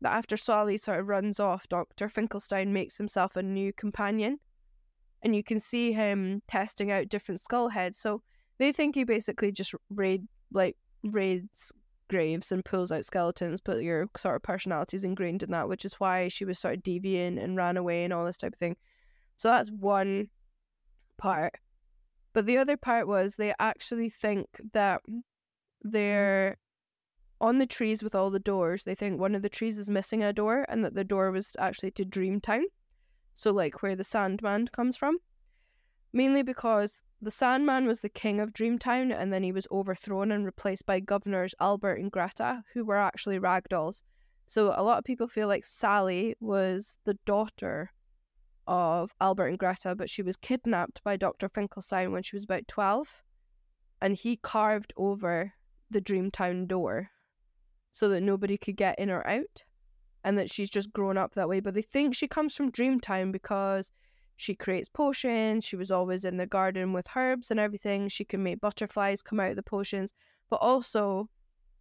[SPEAKER 2] that after Sally sort of runs off, Dr. Finkelstein makes himself a new companion. And you can see him testing out different skull heads. So they think he basically just raid like raids graves and pulls out skeletons, but your sort of personality is ingrained in that, which is why she was sort of deviant and ran away and all this type of thing. So that's one part. But the other part was they actually think that they're on the trees with all the doors, they think one of the trees is missing a door and that the door was actually to Dreamtown. So, like where the Sandman comes from. Mainly because the Sandman was the king of Dreamtown and then he was overthrown and replaced by governors Albert and Greta, who were actually ragdolls. So, a lot of people feel like Sally was the daughter of Albert and Greta, but she was kidnapped by Dr. Finkelstein when she was about 12. And he carved over the Dreamtown door so that nobody could get in or out and that she's just grown up that way. But they think she comes from Dreamtime because she creates potions. She was always in the garden with herbs and everything. She can make butterflies come out of the potions. But also,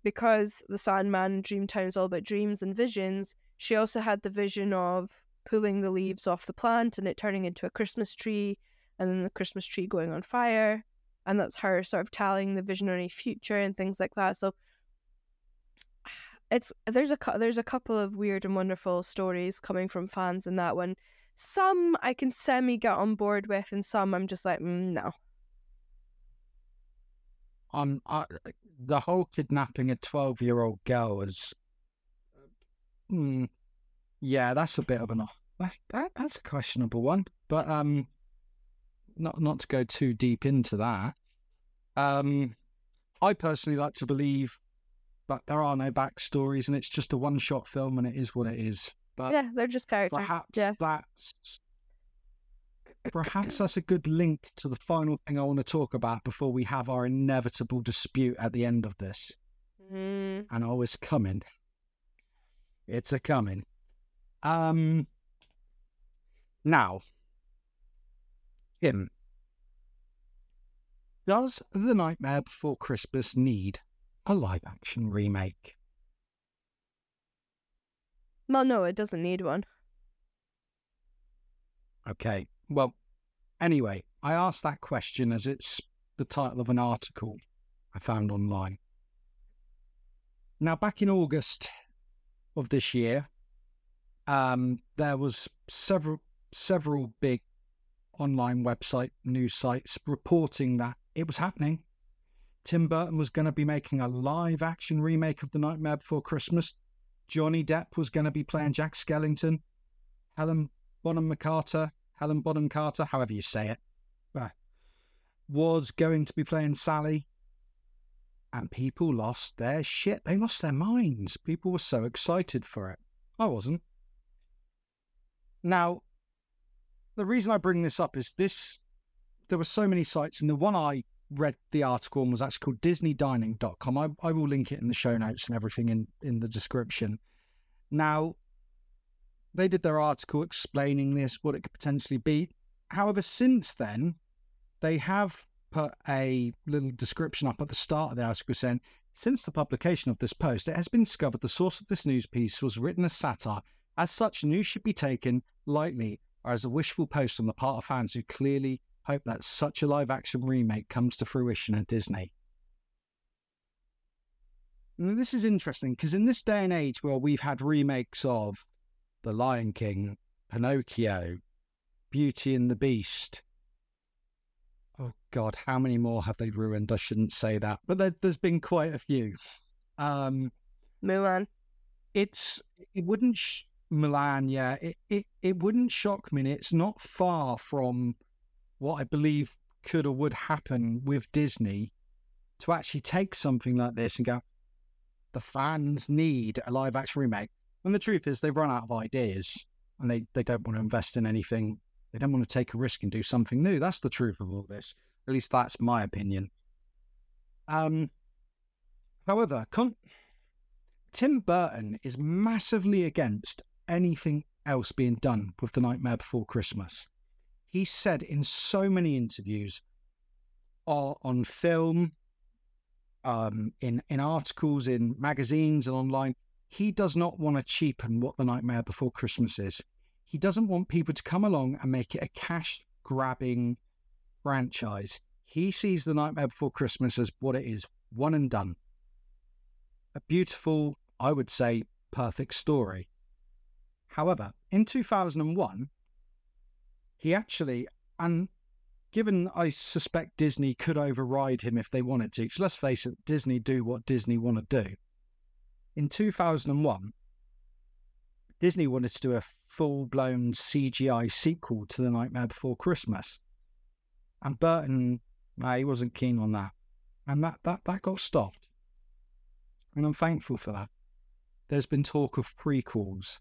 [SPEAKER 2] because the Sandman in Dreamtown is all about dreams and visions, she also had the vision of pulling the leaves off the plant and it turning into a Christmas tree and then the Christmas tree going on fire. And that's her sort of telling the visionary future and things like that. So it's there's a there's a couple of weird and wonderful stories coming from fans in that one. Some I can semi get on board with, and some I'm just like, mm, no.
[SPEAKER 1] On uh, the whole kidnapping a twelve-year-old girl is, mm, yeah, that's a bit of an that, that that's a questionable one. But um, not not to go too deep into that. Um, I personally like to believe that there are no backstories and it's just a one-shot film and it is what it is. But
[SPEAKER 2] yeah, they're just characters.
[SPEAKER 1] perhaps
[SPEAKER 2] yeah.
[SPEAKER 1] that's perhaps that's a good link to the final thing I want to talk about before we have our inevitable dispute at the end of this.
[SPEAKER 2] Mm.
[SPEAKER 1] And oh, it's coming. It's a coming. Um. Now, Tim, does The Nightmare Before Christmas need a live action remake?
[SPEAKER 2] Well, no, it doesn't need one.
[SPEAKER 1] Okay. Well, anyway, I asked that question as it's the title of an article I found online. Now, back in August of this year, um, there was several several big online website news sites reporting that it was happening. Tim Burton was going to be making a live action remake of The Nightmare Before Christmas. Johnny Depp was going to be playing Jack Skellington. Helen Bonham Carter, Helen Bonham Carter, however you say it, was going to be playing Sally. And people lost their shit. They lost their minds. People were so excited for it. I wasn't. Now, the reason I bring this up is this there were so many sites, and the one I read the article and was actually called DisneyDining.com. I, I will link it in the show notes and everything in, in the description. Now, they did their article explaining this, what it could potentially be. However, since then, they have put a little description up at the start of the article saying, since the publication of this post, it has been discovered the source of this news piece was written as satire. As such, news should be taken lightly or as a wishful post on the part of fans who clearly hope that such a live action remake comes to fruition at Disney. Now, this is interesting because in this day and age where we've had remakes of The Lion King, Pinocchio, Beauty and the Beast, oh God, how many more have they ruined? I shouldn't say that, but there, has been quite a few. Um,
[SPEAKER 2] Mulan.
[SPEAKER 1] It's it wouldn't sh- Milan, yeah, it, it it wouldn't shock me. It's not far from what I believe could or would happen with Disney to actually take something like this and go, the fans need a live action remake. And the truth is, they've run out of ideas and they, they don't want to invest in anything. They don't want to take a risk and do something new. That's the truth of all this. At least that's my opinion. Um, however, con- Tim Burton is massively against anything else being done with The Nightmare Before Christmas he said in so many interviews on film, um, in, in articles, in magazines and online, he does not want to cheapen what The Nightmare Before Christmas is. He doesn't want people to come along and make it a cash grabbing franchise. He sees The Nightmare Before Christmas as what it is one and done. A beautiful, I would say, perfect story. However, in 2001, he actually, and given I suspect Disney could override him if they wanted to, because let's face it, Disney do what Disney want to do. In 2001, Disney wanted to do a full blown CGI sequel to The Nightmare Before Christmas. And Burton, nah, he wasn't keen on that. And that, that, that got stopped. And I'm thankful for that. There's been talk of prequels.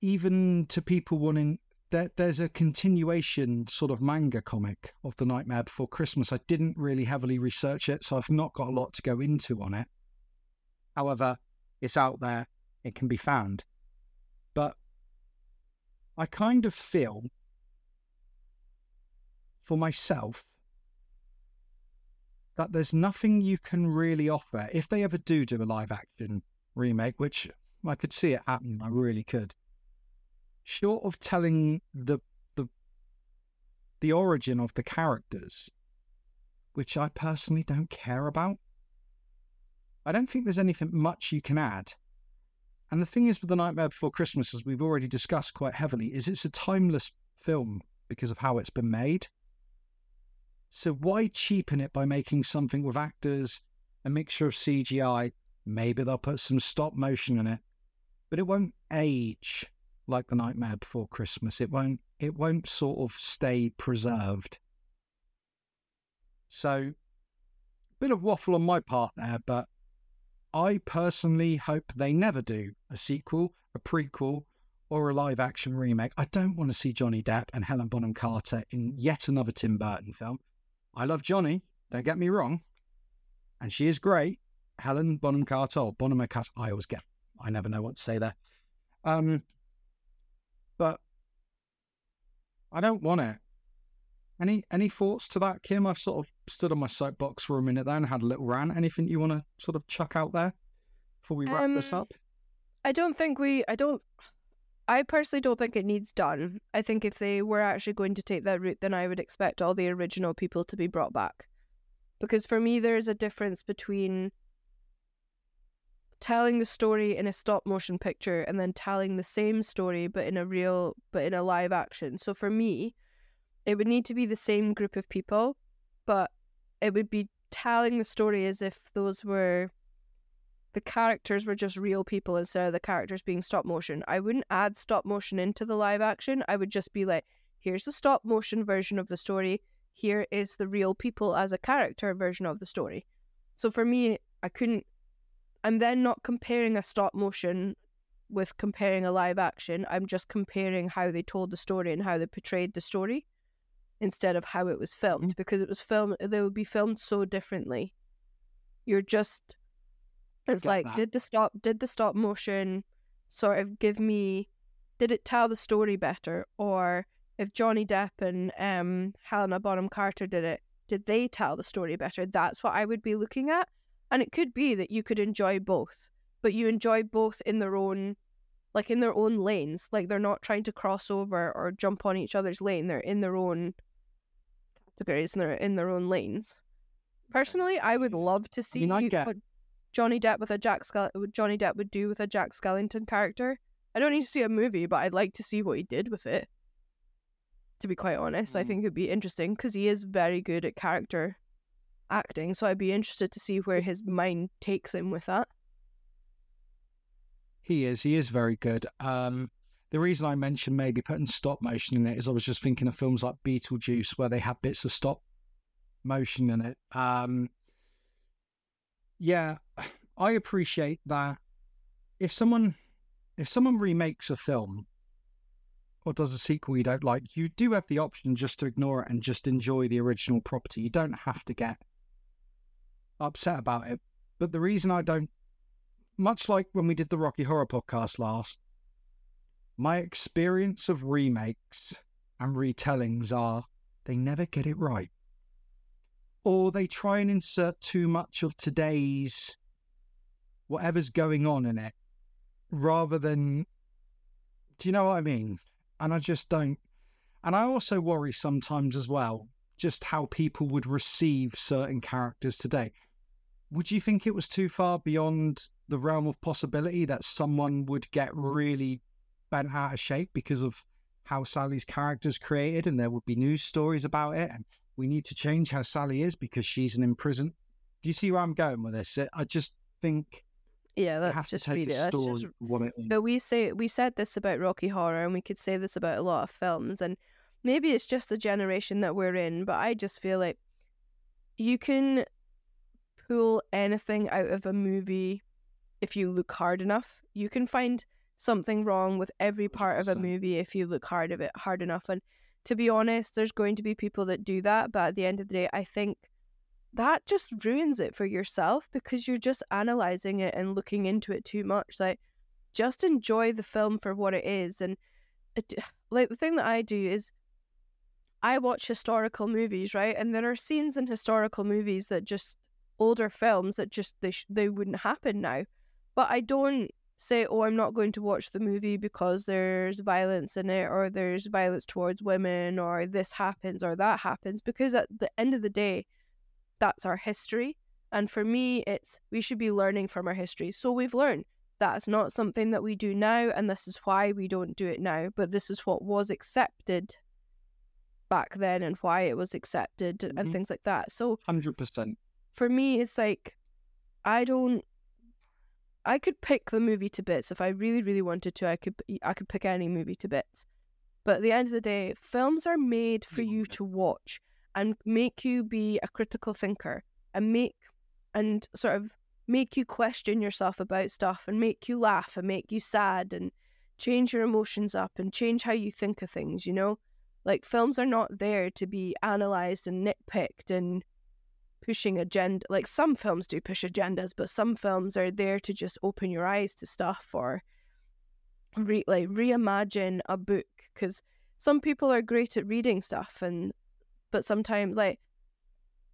[SPEAKER 1] Even to people wanting there, there's a continuation sort of manga comic of The Nightmare Before Christmas. I didn't really heavily research it, so I've not got a lot to go into on it. However, it's out there, it can be found. But I kind of feel for myself that there's nothing you can really offer if they ever do do a live action remake, which I could see it happen, I really could short of telling the the the origin of the characters, which I personally don't care about, I don't think there's anything much you can add. And the thing is with The Nightmare Before Christmas, as we've already discussed quite heavily, is it's a timeless film because of how it's been made. So why cheapen it by making something with actors, a mixture of CGI? Maybe they'll put some stop motion in it, but it won't age like The Nightmare Before Christmas. It won't. It won't sort of stay preserved. So, bit of waffle on my part there, but I personally hope they never do a sequel, a prequel, or a live action remake. I don't want to see Johnny Depp and Helen Bonham Carter in yet another Tim Burton film. I love Johnny, don't get me wrong, and she is great. Helen Bonham Carter Bonham Carter, I always get, I never know what to say there. Um, but I don't want it. Any any thoughts to that, Kym? I've sort of stood on my soapbox for a minute there and had a little rant. Anything you want to sort of chuck out there before we wrap um, this up?
[SPEAKER 2] I don't think we. I don't. I personally don't think it needs done. I think if they were actually going to take that route, then I would expect all the original people to be brought back. Because for me, there's a difference between telling the story in a stop motion picture and then telling the same story but in a real but in a live action. So for me, it would need to be the same group of people, but it would be telling the story as if those were the characters were just real people instead of the characters being stop motion. I wouldn't add stop motion into the live action. I would just be like, here's the stop motion version of the story. Here is the real people as a character version of the story. So for me, I couldn't. I'm then not comparing a stop motion with comparing a live action. I'm just comparing how they told the story and how they portrayed the story instead of how it was filmed because it was filmed they would be filmed so differently. You're just it's like that. did the stop did the stop motion sort of give me did it tell the story better? Or if Johnny Depp and um, Helena Bonham Carter did it did they tell the story better? That's what I would be looking at and it could be that you could enjoy both but you enjoy both in their own like in their own lanes like they're not trying to cross over or jump on each other's lane they're in their own categories and they're in their own lanes. Personally, I would love to see I mean, get... what Johnny Depp with a Jack Skell- what Johnny Depp would do with a Jack Skellington character. I don't need to see a movie, but I'd like to see what he did with it. To be quite honest, mm. I think it'd be interesting because he is very good at character acting. So I'd be interested to see where his mind takes him with that.
[SPEAKER 1] He is. He is very good. Um, the reason I mentioned maybe putting stop motion in it is I was just thinking of films like Beetlejuice where they have bits of stop motion in it. Um, yeah, I appreciate that. If someone if someone remakes a film or does a sequel you don't like, you do have the option just to ignore it and just enjoy the original property. You don't have to get upset about it. But the reason I don't, much like when we did the Rocky Horror podcast last, my experience of remakes and retellings are they never get it right. Or they try and insert too much of today's whatever's going on in it rather than. Do you know what I mean? And I just don't. And I also worry sometimes as well just how people would receive certain characters today. Would you think it was too far beyond the realm of possibility that someone would get really bent out of shape because of how Sally's character's created, and there would be news stories about it. And we need to change how Sally is because she's an imprisoned. Do you see where I'm going with this? I just think.
[SPEAKER 2] Yeah, that's just
[SPEAKER 1] to that's just,
[SPEAKER 2] But we say we said this about Rocky Horror, and we could say this about a lot of films, and maybe it's just the generation that we're in. But I just feel like you can pull anything out of a movie if you look hard enough. You can find something wrong with every part of a movie if you look hard of it hard enough. And to be honest, there's going to be people that do that, but at the end of the day, I think that just ruins it for yourself because you're just analyzing it and looking into it too much. Like, just enjoy the film for what it is. And it, like the thing that I do is I watch historical movies, right? And there are scenes in historical movies that just older films that just they sh- they wouldn't happen now. But I don't say, oh, I'm not going to watch the movie because there's violence in it, or there's violence towards women, or this happens, or that happens, because at the end of the day, that's our history. And for me, it's we should be learning from our history. So we've learned That's not something that we do now, and this is why we don't do it now. But this is what was accepted back then and why it was accepted
[SPEAKER 1] Mhm.
[SPEAKER 2] and things like that. So
[SPEAKER 1] Hundred percent.
[SPEAKER 2] For me, it's like I don't. I could pick the movie to bits if I really, really wanted to. I could. I could pick any movie to bits. But at the end of the day, films are made for you to watch and make you be a critical thinker and make and sort of make you question yourself about stuff and make you laugh and make you sad and change your emotions up and change how you think of things. You know, like films are not there to be analyzed and nitpicked and pushing agenda like some films do push agendas but some films are there to just open your eyes to stuff or re- like reimagine a book because some people are great at reading stuff and but sometimes like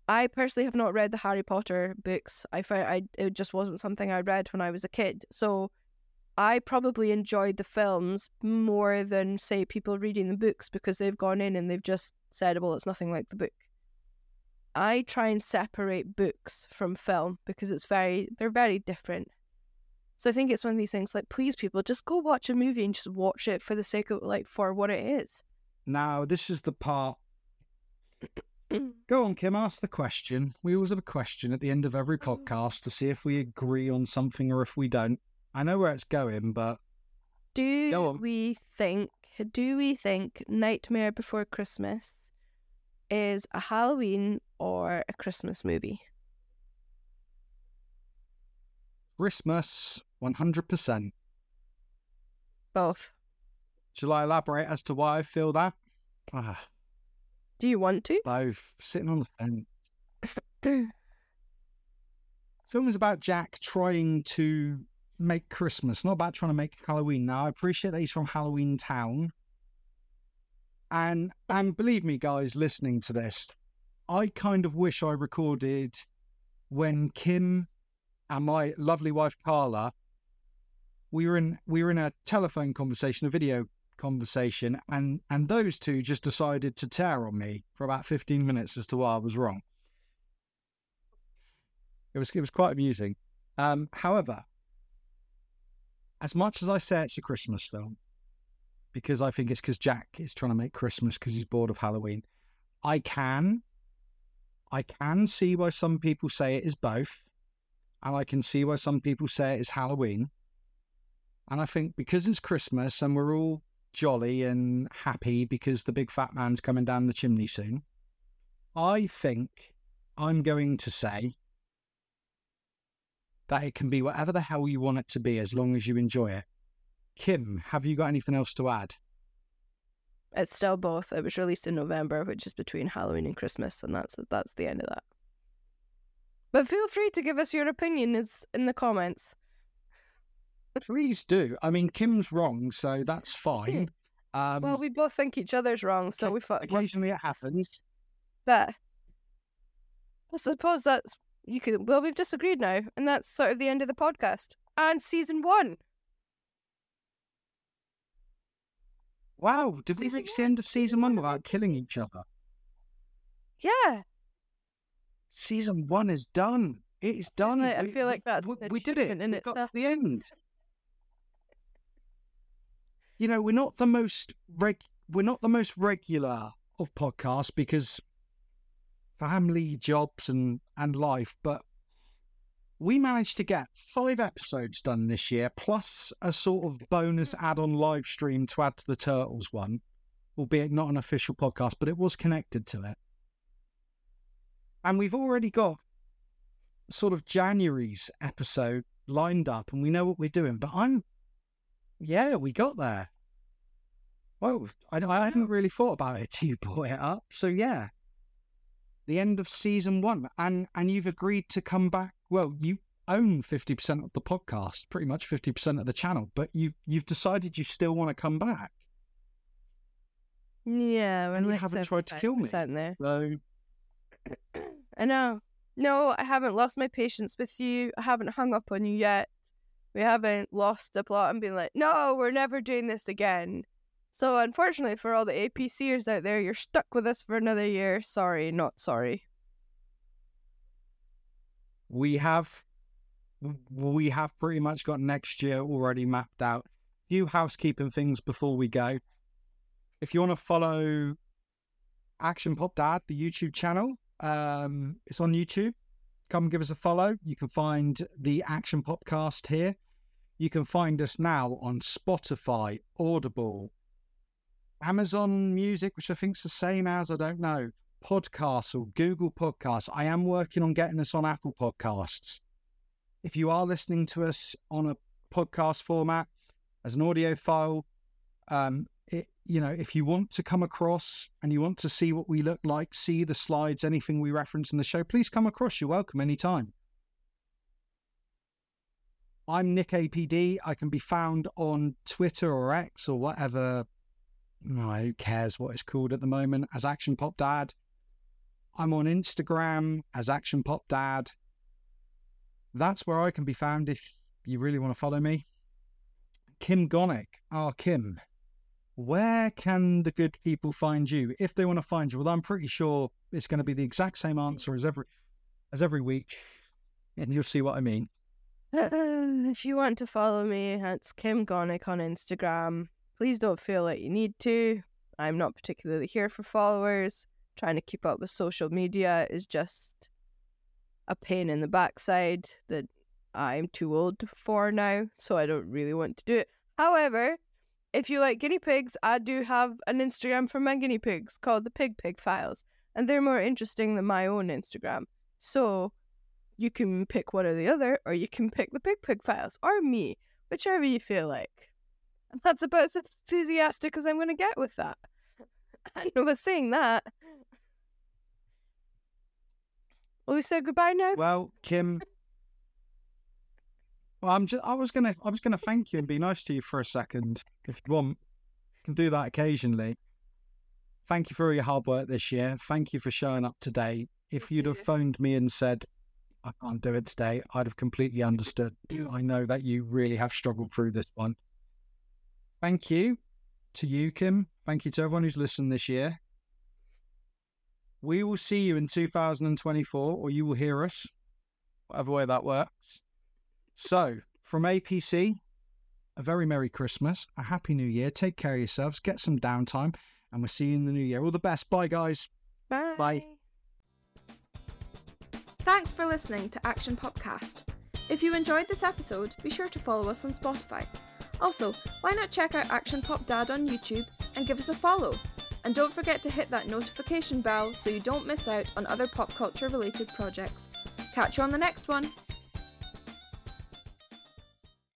[SPEAKER 2] I personally have not read the Harry Potter books. I found I it just wasn't something I read when I was a kid. So I probably enjoyed the films more than say people reading the books because they've gone in and they've just said, well, it's nothing like the book. I try and separate books from film because it's very they're very different. So I think it's one of these things like please people just go watch a movie and just watch it for the sake of like for what it is.
[SPEAKER 1] Now this is the part. Go on, Kym. Ask the question. We always have a question at the end of every podcast to see if we agree on something or if we don't. I know where it's going, but
[SPEAKER 2] Do
[SPEAKER 1] Go
[SPEAKER 2] we think do we think Nightmare Before Christmas is a Halloween or a Christmas movie?
[SPEAKER 1] Christmas, one hundred percent.
[SPEAKER 2] Both.
[SPEAKER 1] Shall I elaborate as to why I feel that? Ah,
[SPEAKER 2] Do you want to?
[SPEAKER 1] both sitting on the fence. film is about Jack trying to make Christmas, not about trying to make Halloween. Now, I appreciate that he's from Halloween Town. And and believe me, guys, listening to this, I kind of wish I recorded when Kym and my lovely wife Carla we were in we were in a telephone conversation, a video conversation, and and those two just decided to tear on me for about 15 minutes as to why I was wrong. It was it was quite amusing. Um, however, as much as I say it's a Christmas film, because I think it's because Jack is trying to make Christmas because he's bored of Halloween, I can, I can see why some people say it is both, and I can see why some people say it is Halloween. And I think because it's Christmas and we're all jolly and happy because the big fat man's coming down the chimney soon, I think I'm going to say that it can be whatever the hell you want it to be as long as you enjoy it. Kym, have you got anything else to add?
[SPEAKER 2] It's still both. It was released in November, which is between Halloween and Christmas, and that's that's the end of that. But feel free to give us your opinion is in the comments.
[SPEAKER 1] Please do. I mean, Kym's wrong, so that's fine. Um,
[SPEAKER 2] Well, we both think each other's wrong, so we thought
[SPEAKER 1] occasionally it happens.
[SPEAKER 2] But I suppose that's you could. Well, we've disagreed now, and that's sort of the end of the podcast and season one.
[SPEAKER 1] Wow, did we reach the end of season one without killing each other?
[SPEAKER 2] Yeah,
[SPEAKER 1] Season one is done. It is done.
[SPEAKER 2] I
[SPEAKER 1] We-
[SPEAKER 2] feel like that's
[SPEAKER 1] we, we did it.
[SPEAKER 2] in
[SPEAKER 1] we got the end. You know, we're not the most reg- we're not the most regular of podcasts because family, jobs, and and life, but we managed to get five episodes done this year, plus a sort of bonus add-on live stream to add to the Turtles one, albeit not an official podcast, but it was connected to it. And we've already got sort of January's episode lined up and we know what we're doing. But I'm, yeah, we got there. Well, I, I hadn't really thought about it till you brought it up. So yeah, the end of season one, and and you've agreed to come back. Well, you own fifty percent of the podcast, pretty much fifty percent of the channel, but you you've decided you still want to come back.
[SPEAKER 2] yeah.
[SPEAKER 1] And you haven't tried to kill me.
[SPEAKER 2] there.
[SPEAKER 1] So
[SPEAKER 2] I know. No, I haven't lost my patience with you. I haven't hung up on you yet. We haven't lost the plot and been like, no, we're never doing this again. So, unfortunately, for all the APCers out there, you're stuck with us for another year. Sorry, not sorry.
[SPEAKER 1] we have we have pretty much got next year already mapped out. Few housekeeping things before we go. If you want to follow Action Pop Dad, the YouTube channel, um, it's on YouTube. Come give us a follow. You can find the Action Popcast here. You can find us now on Spotify, Audible, Amazon Music, which I think is the same as, I don't know, Podcasts or Google Podcasts. I am working on getting us on Apple Podcasts. If you are listening to us on a podcast format as an audio file, um, it, you know, if you want to come across and you want to see what we look like, see the slides, anything we reference in the show, please come across. You're welcome anytime. I'm Nick APD. I can be found on Twitter or X or whatever. No, who cares what it's called at the moment as Action Pop Dad. I'm on Instagram as Action Pop Dad. That's where I can be found if you really want to follow me. Kym Gonick. Ah, Kym. Where can the good people find you if they want to find you? Well, I'm pretty sure it's going to be the exact same answer as every as every week, and you'll see what I mean.
[SPEAKER 2] if you want to follow me, it's Kym Gonick on Instagram. Please don't feel like you need to. I'm not particularly here for followers. Trying to keep up with social media is just a pain in the backside that I'm too old for now, so I don't really want to do it. However, if you like guinea pigs, I do have an Instagram for my guinea pigs called the Pig Pig Files, and they're more interesting than my own Instagram. So you can pick one or the other, or you can pick the Pig Pig Files, or me, whichever you feel like. And that's about as enthusiastic as I'm going to get with that. And with saying that, will we say goodbye now?
[SPEAKER 1] Well, Kym. Well, I'm just. I was gonna. I was gonna thank you and be nice to you for a second, if you want. You can do that occasionally. Thank you for all your hard work this year. Thank you for showing up today. If you'd have phoned me and said, I can't do it today, I'd have completely understood. I know that you really have struggled through this one. Thank you to you, Kym. Thank you to everyone who's listened this year. We will see you in 2024, or you will hear us, whatever way that works. So, from APC, a very Merry Christmas, a Happy New Year. Take care of yourselves, get some downtime, and we'll see you in the new year. All the best. Bye, guys.
[SPEAKER 2] Bye.
[SPEAKER 1] Bye.
[SPEAKER 3] Thanks for listening to Action Popcast. If you enjoyed this episode, be sure to follow us on Spotify. Also, why not check out Action Pop Dad on YouTube and give us a follow? And don't forget to hit that notification bell so you don't miss out on other pop culture related projects. Catch you on the next one!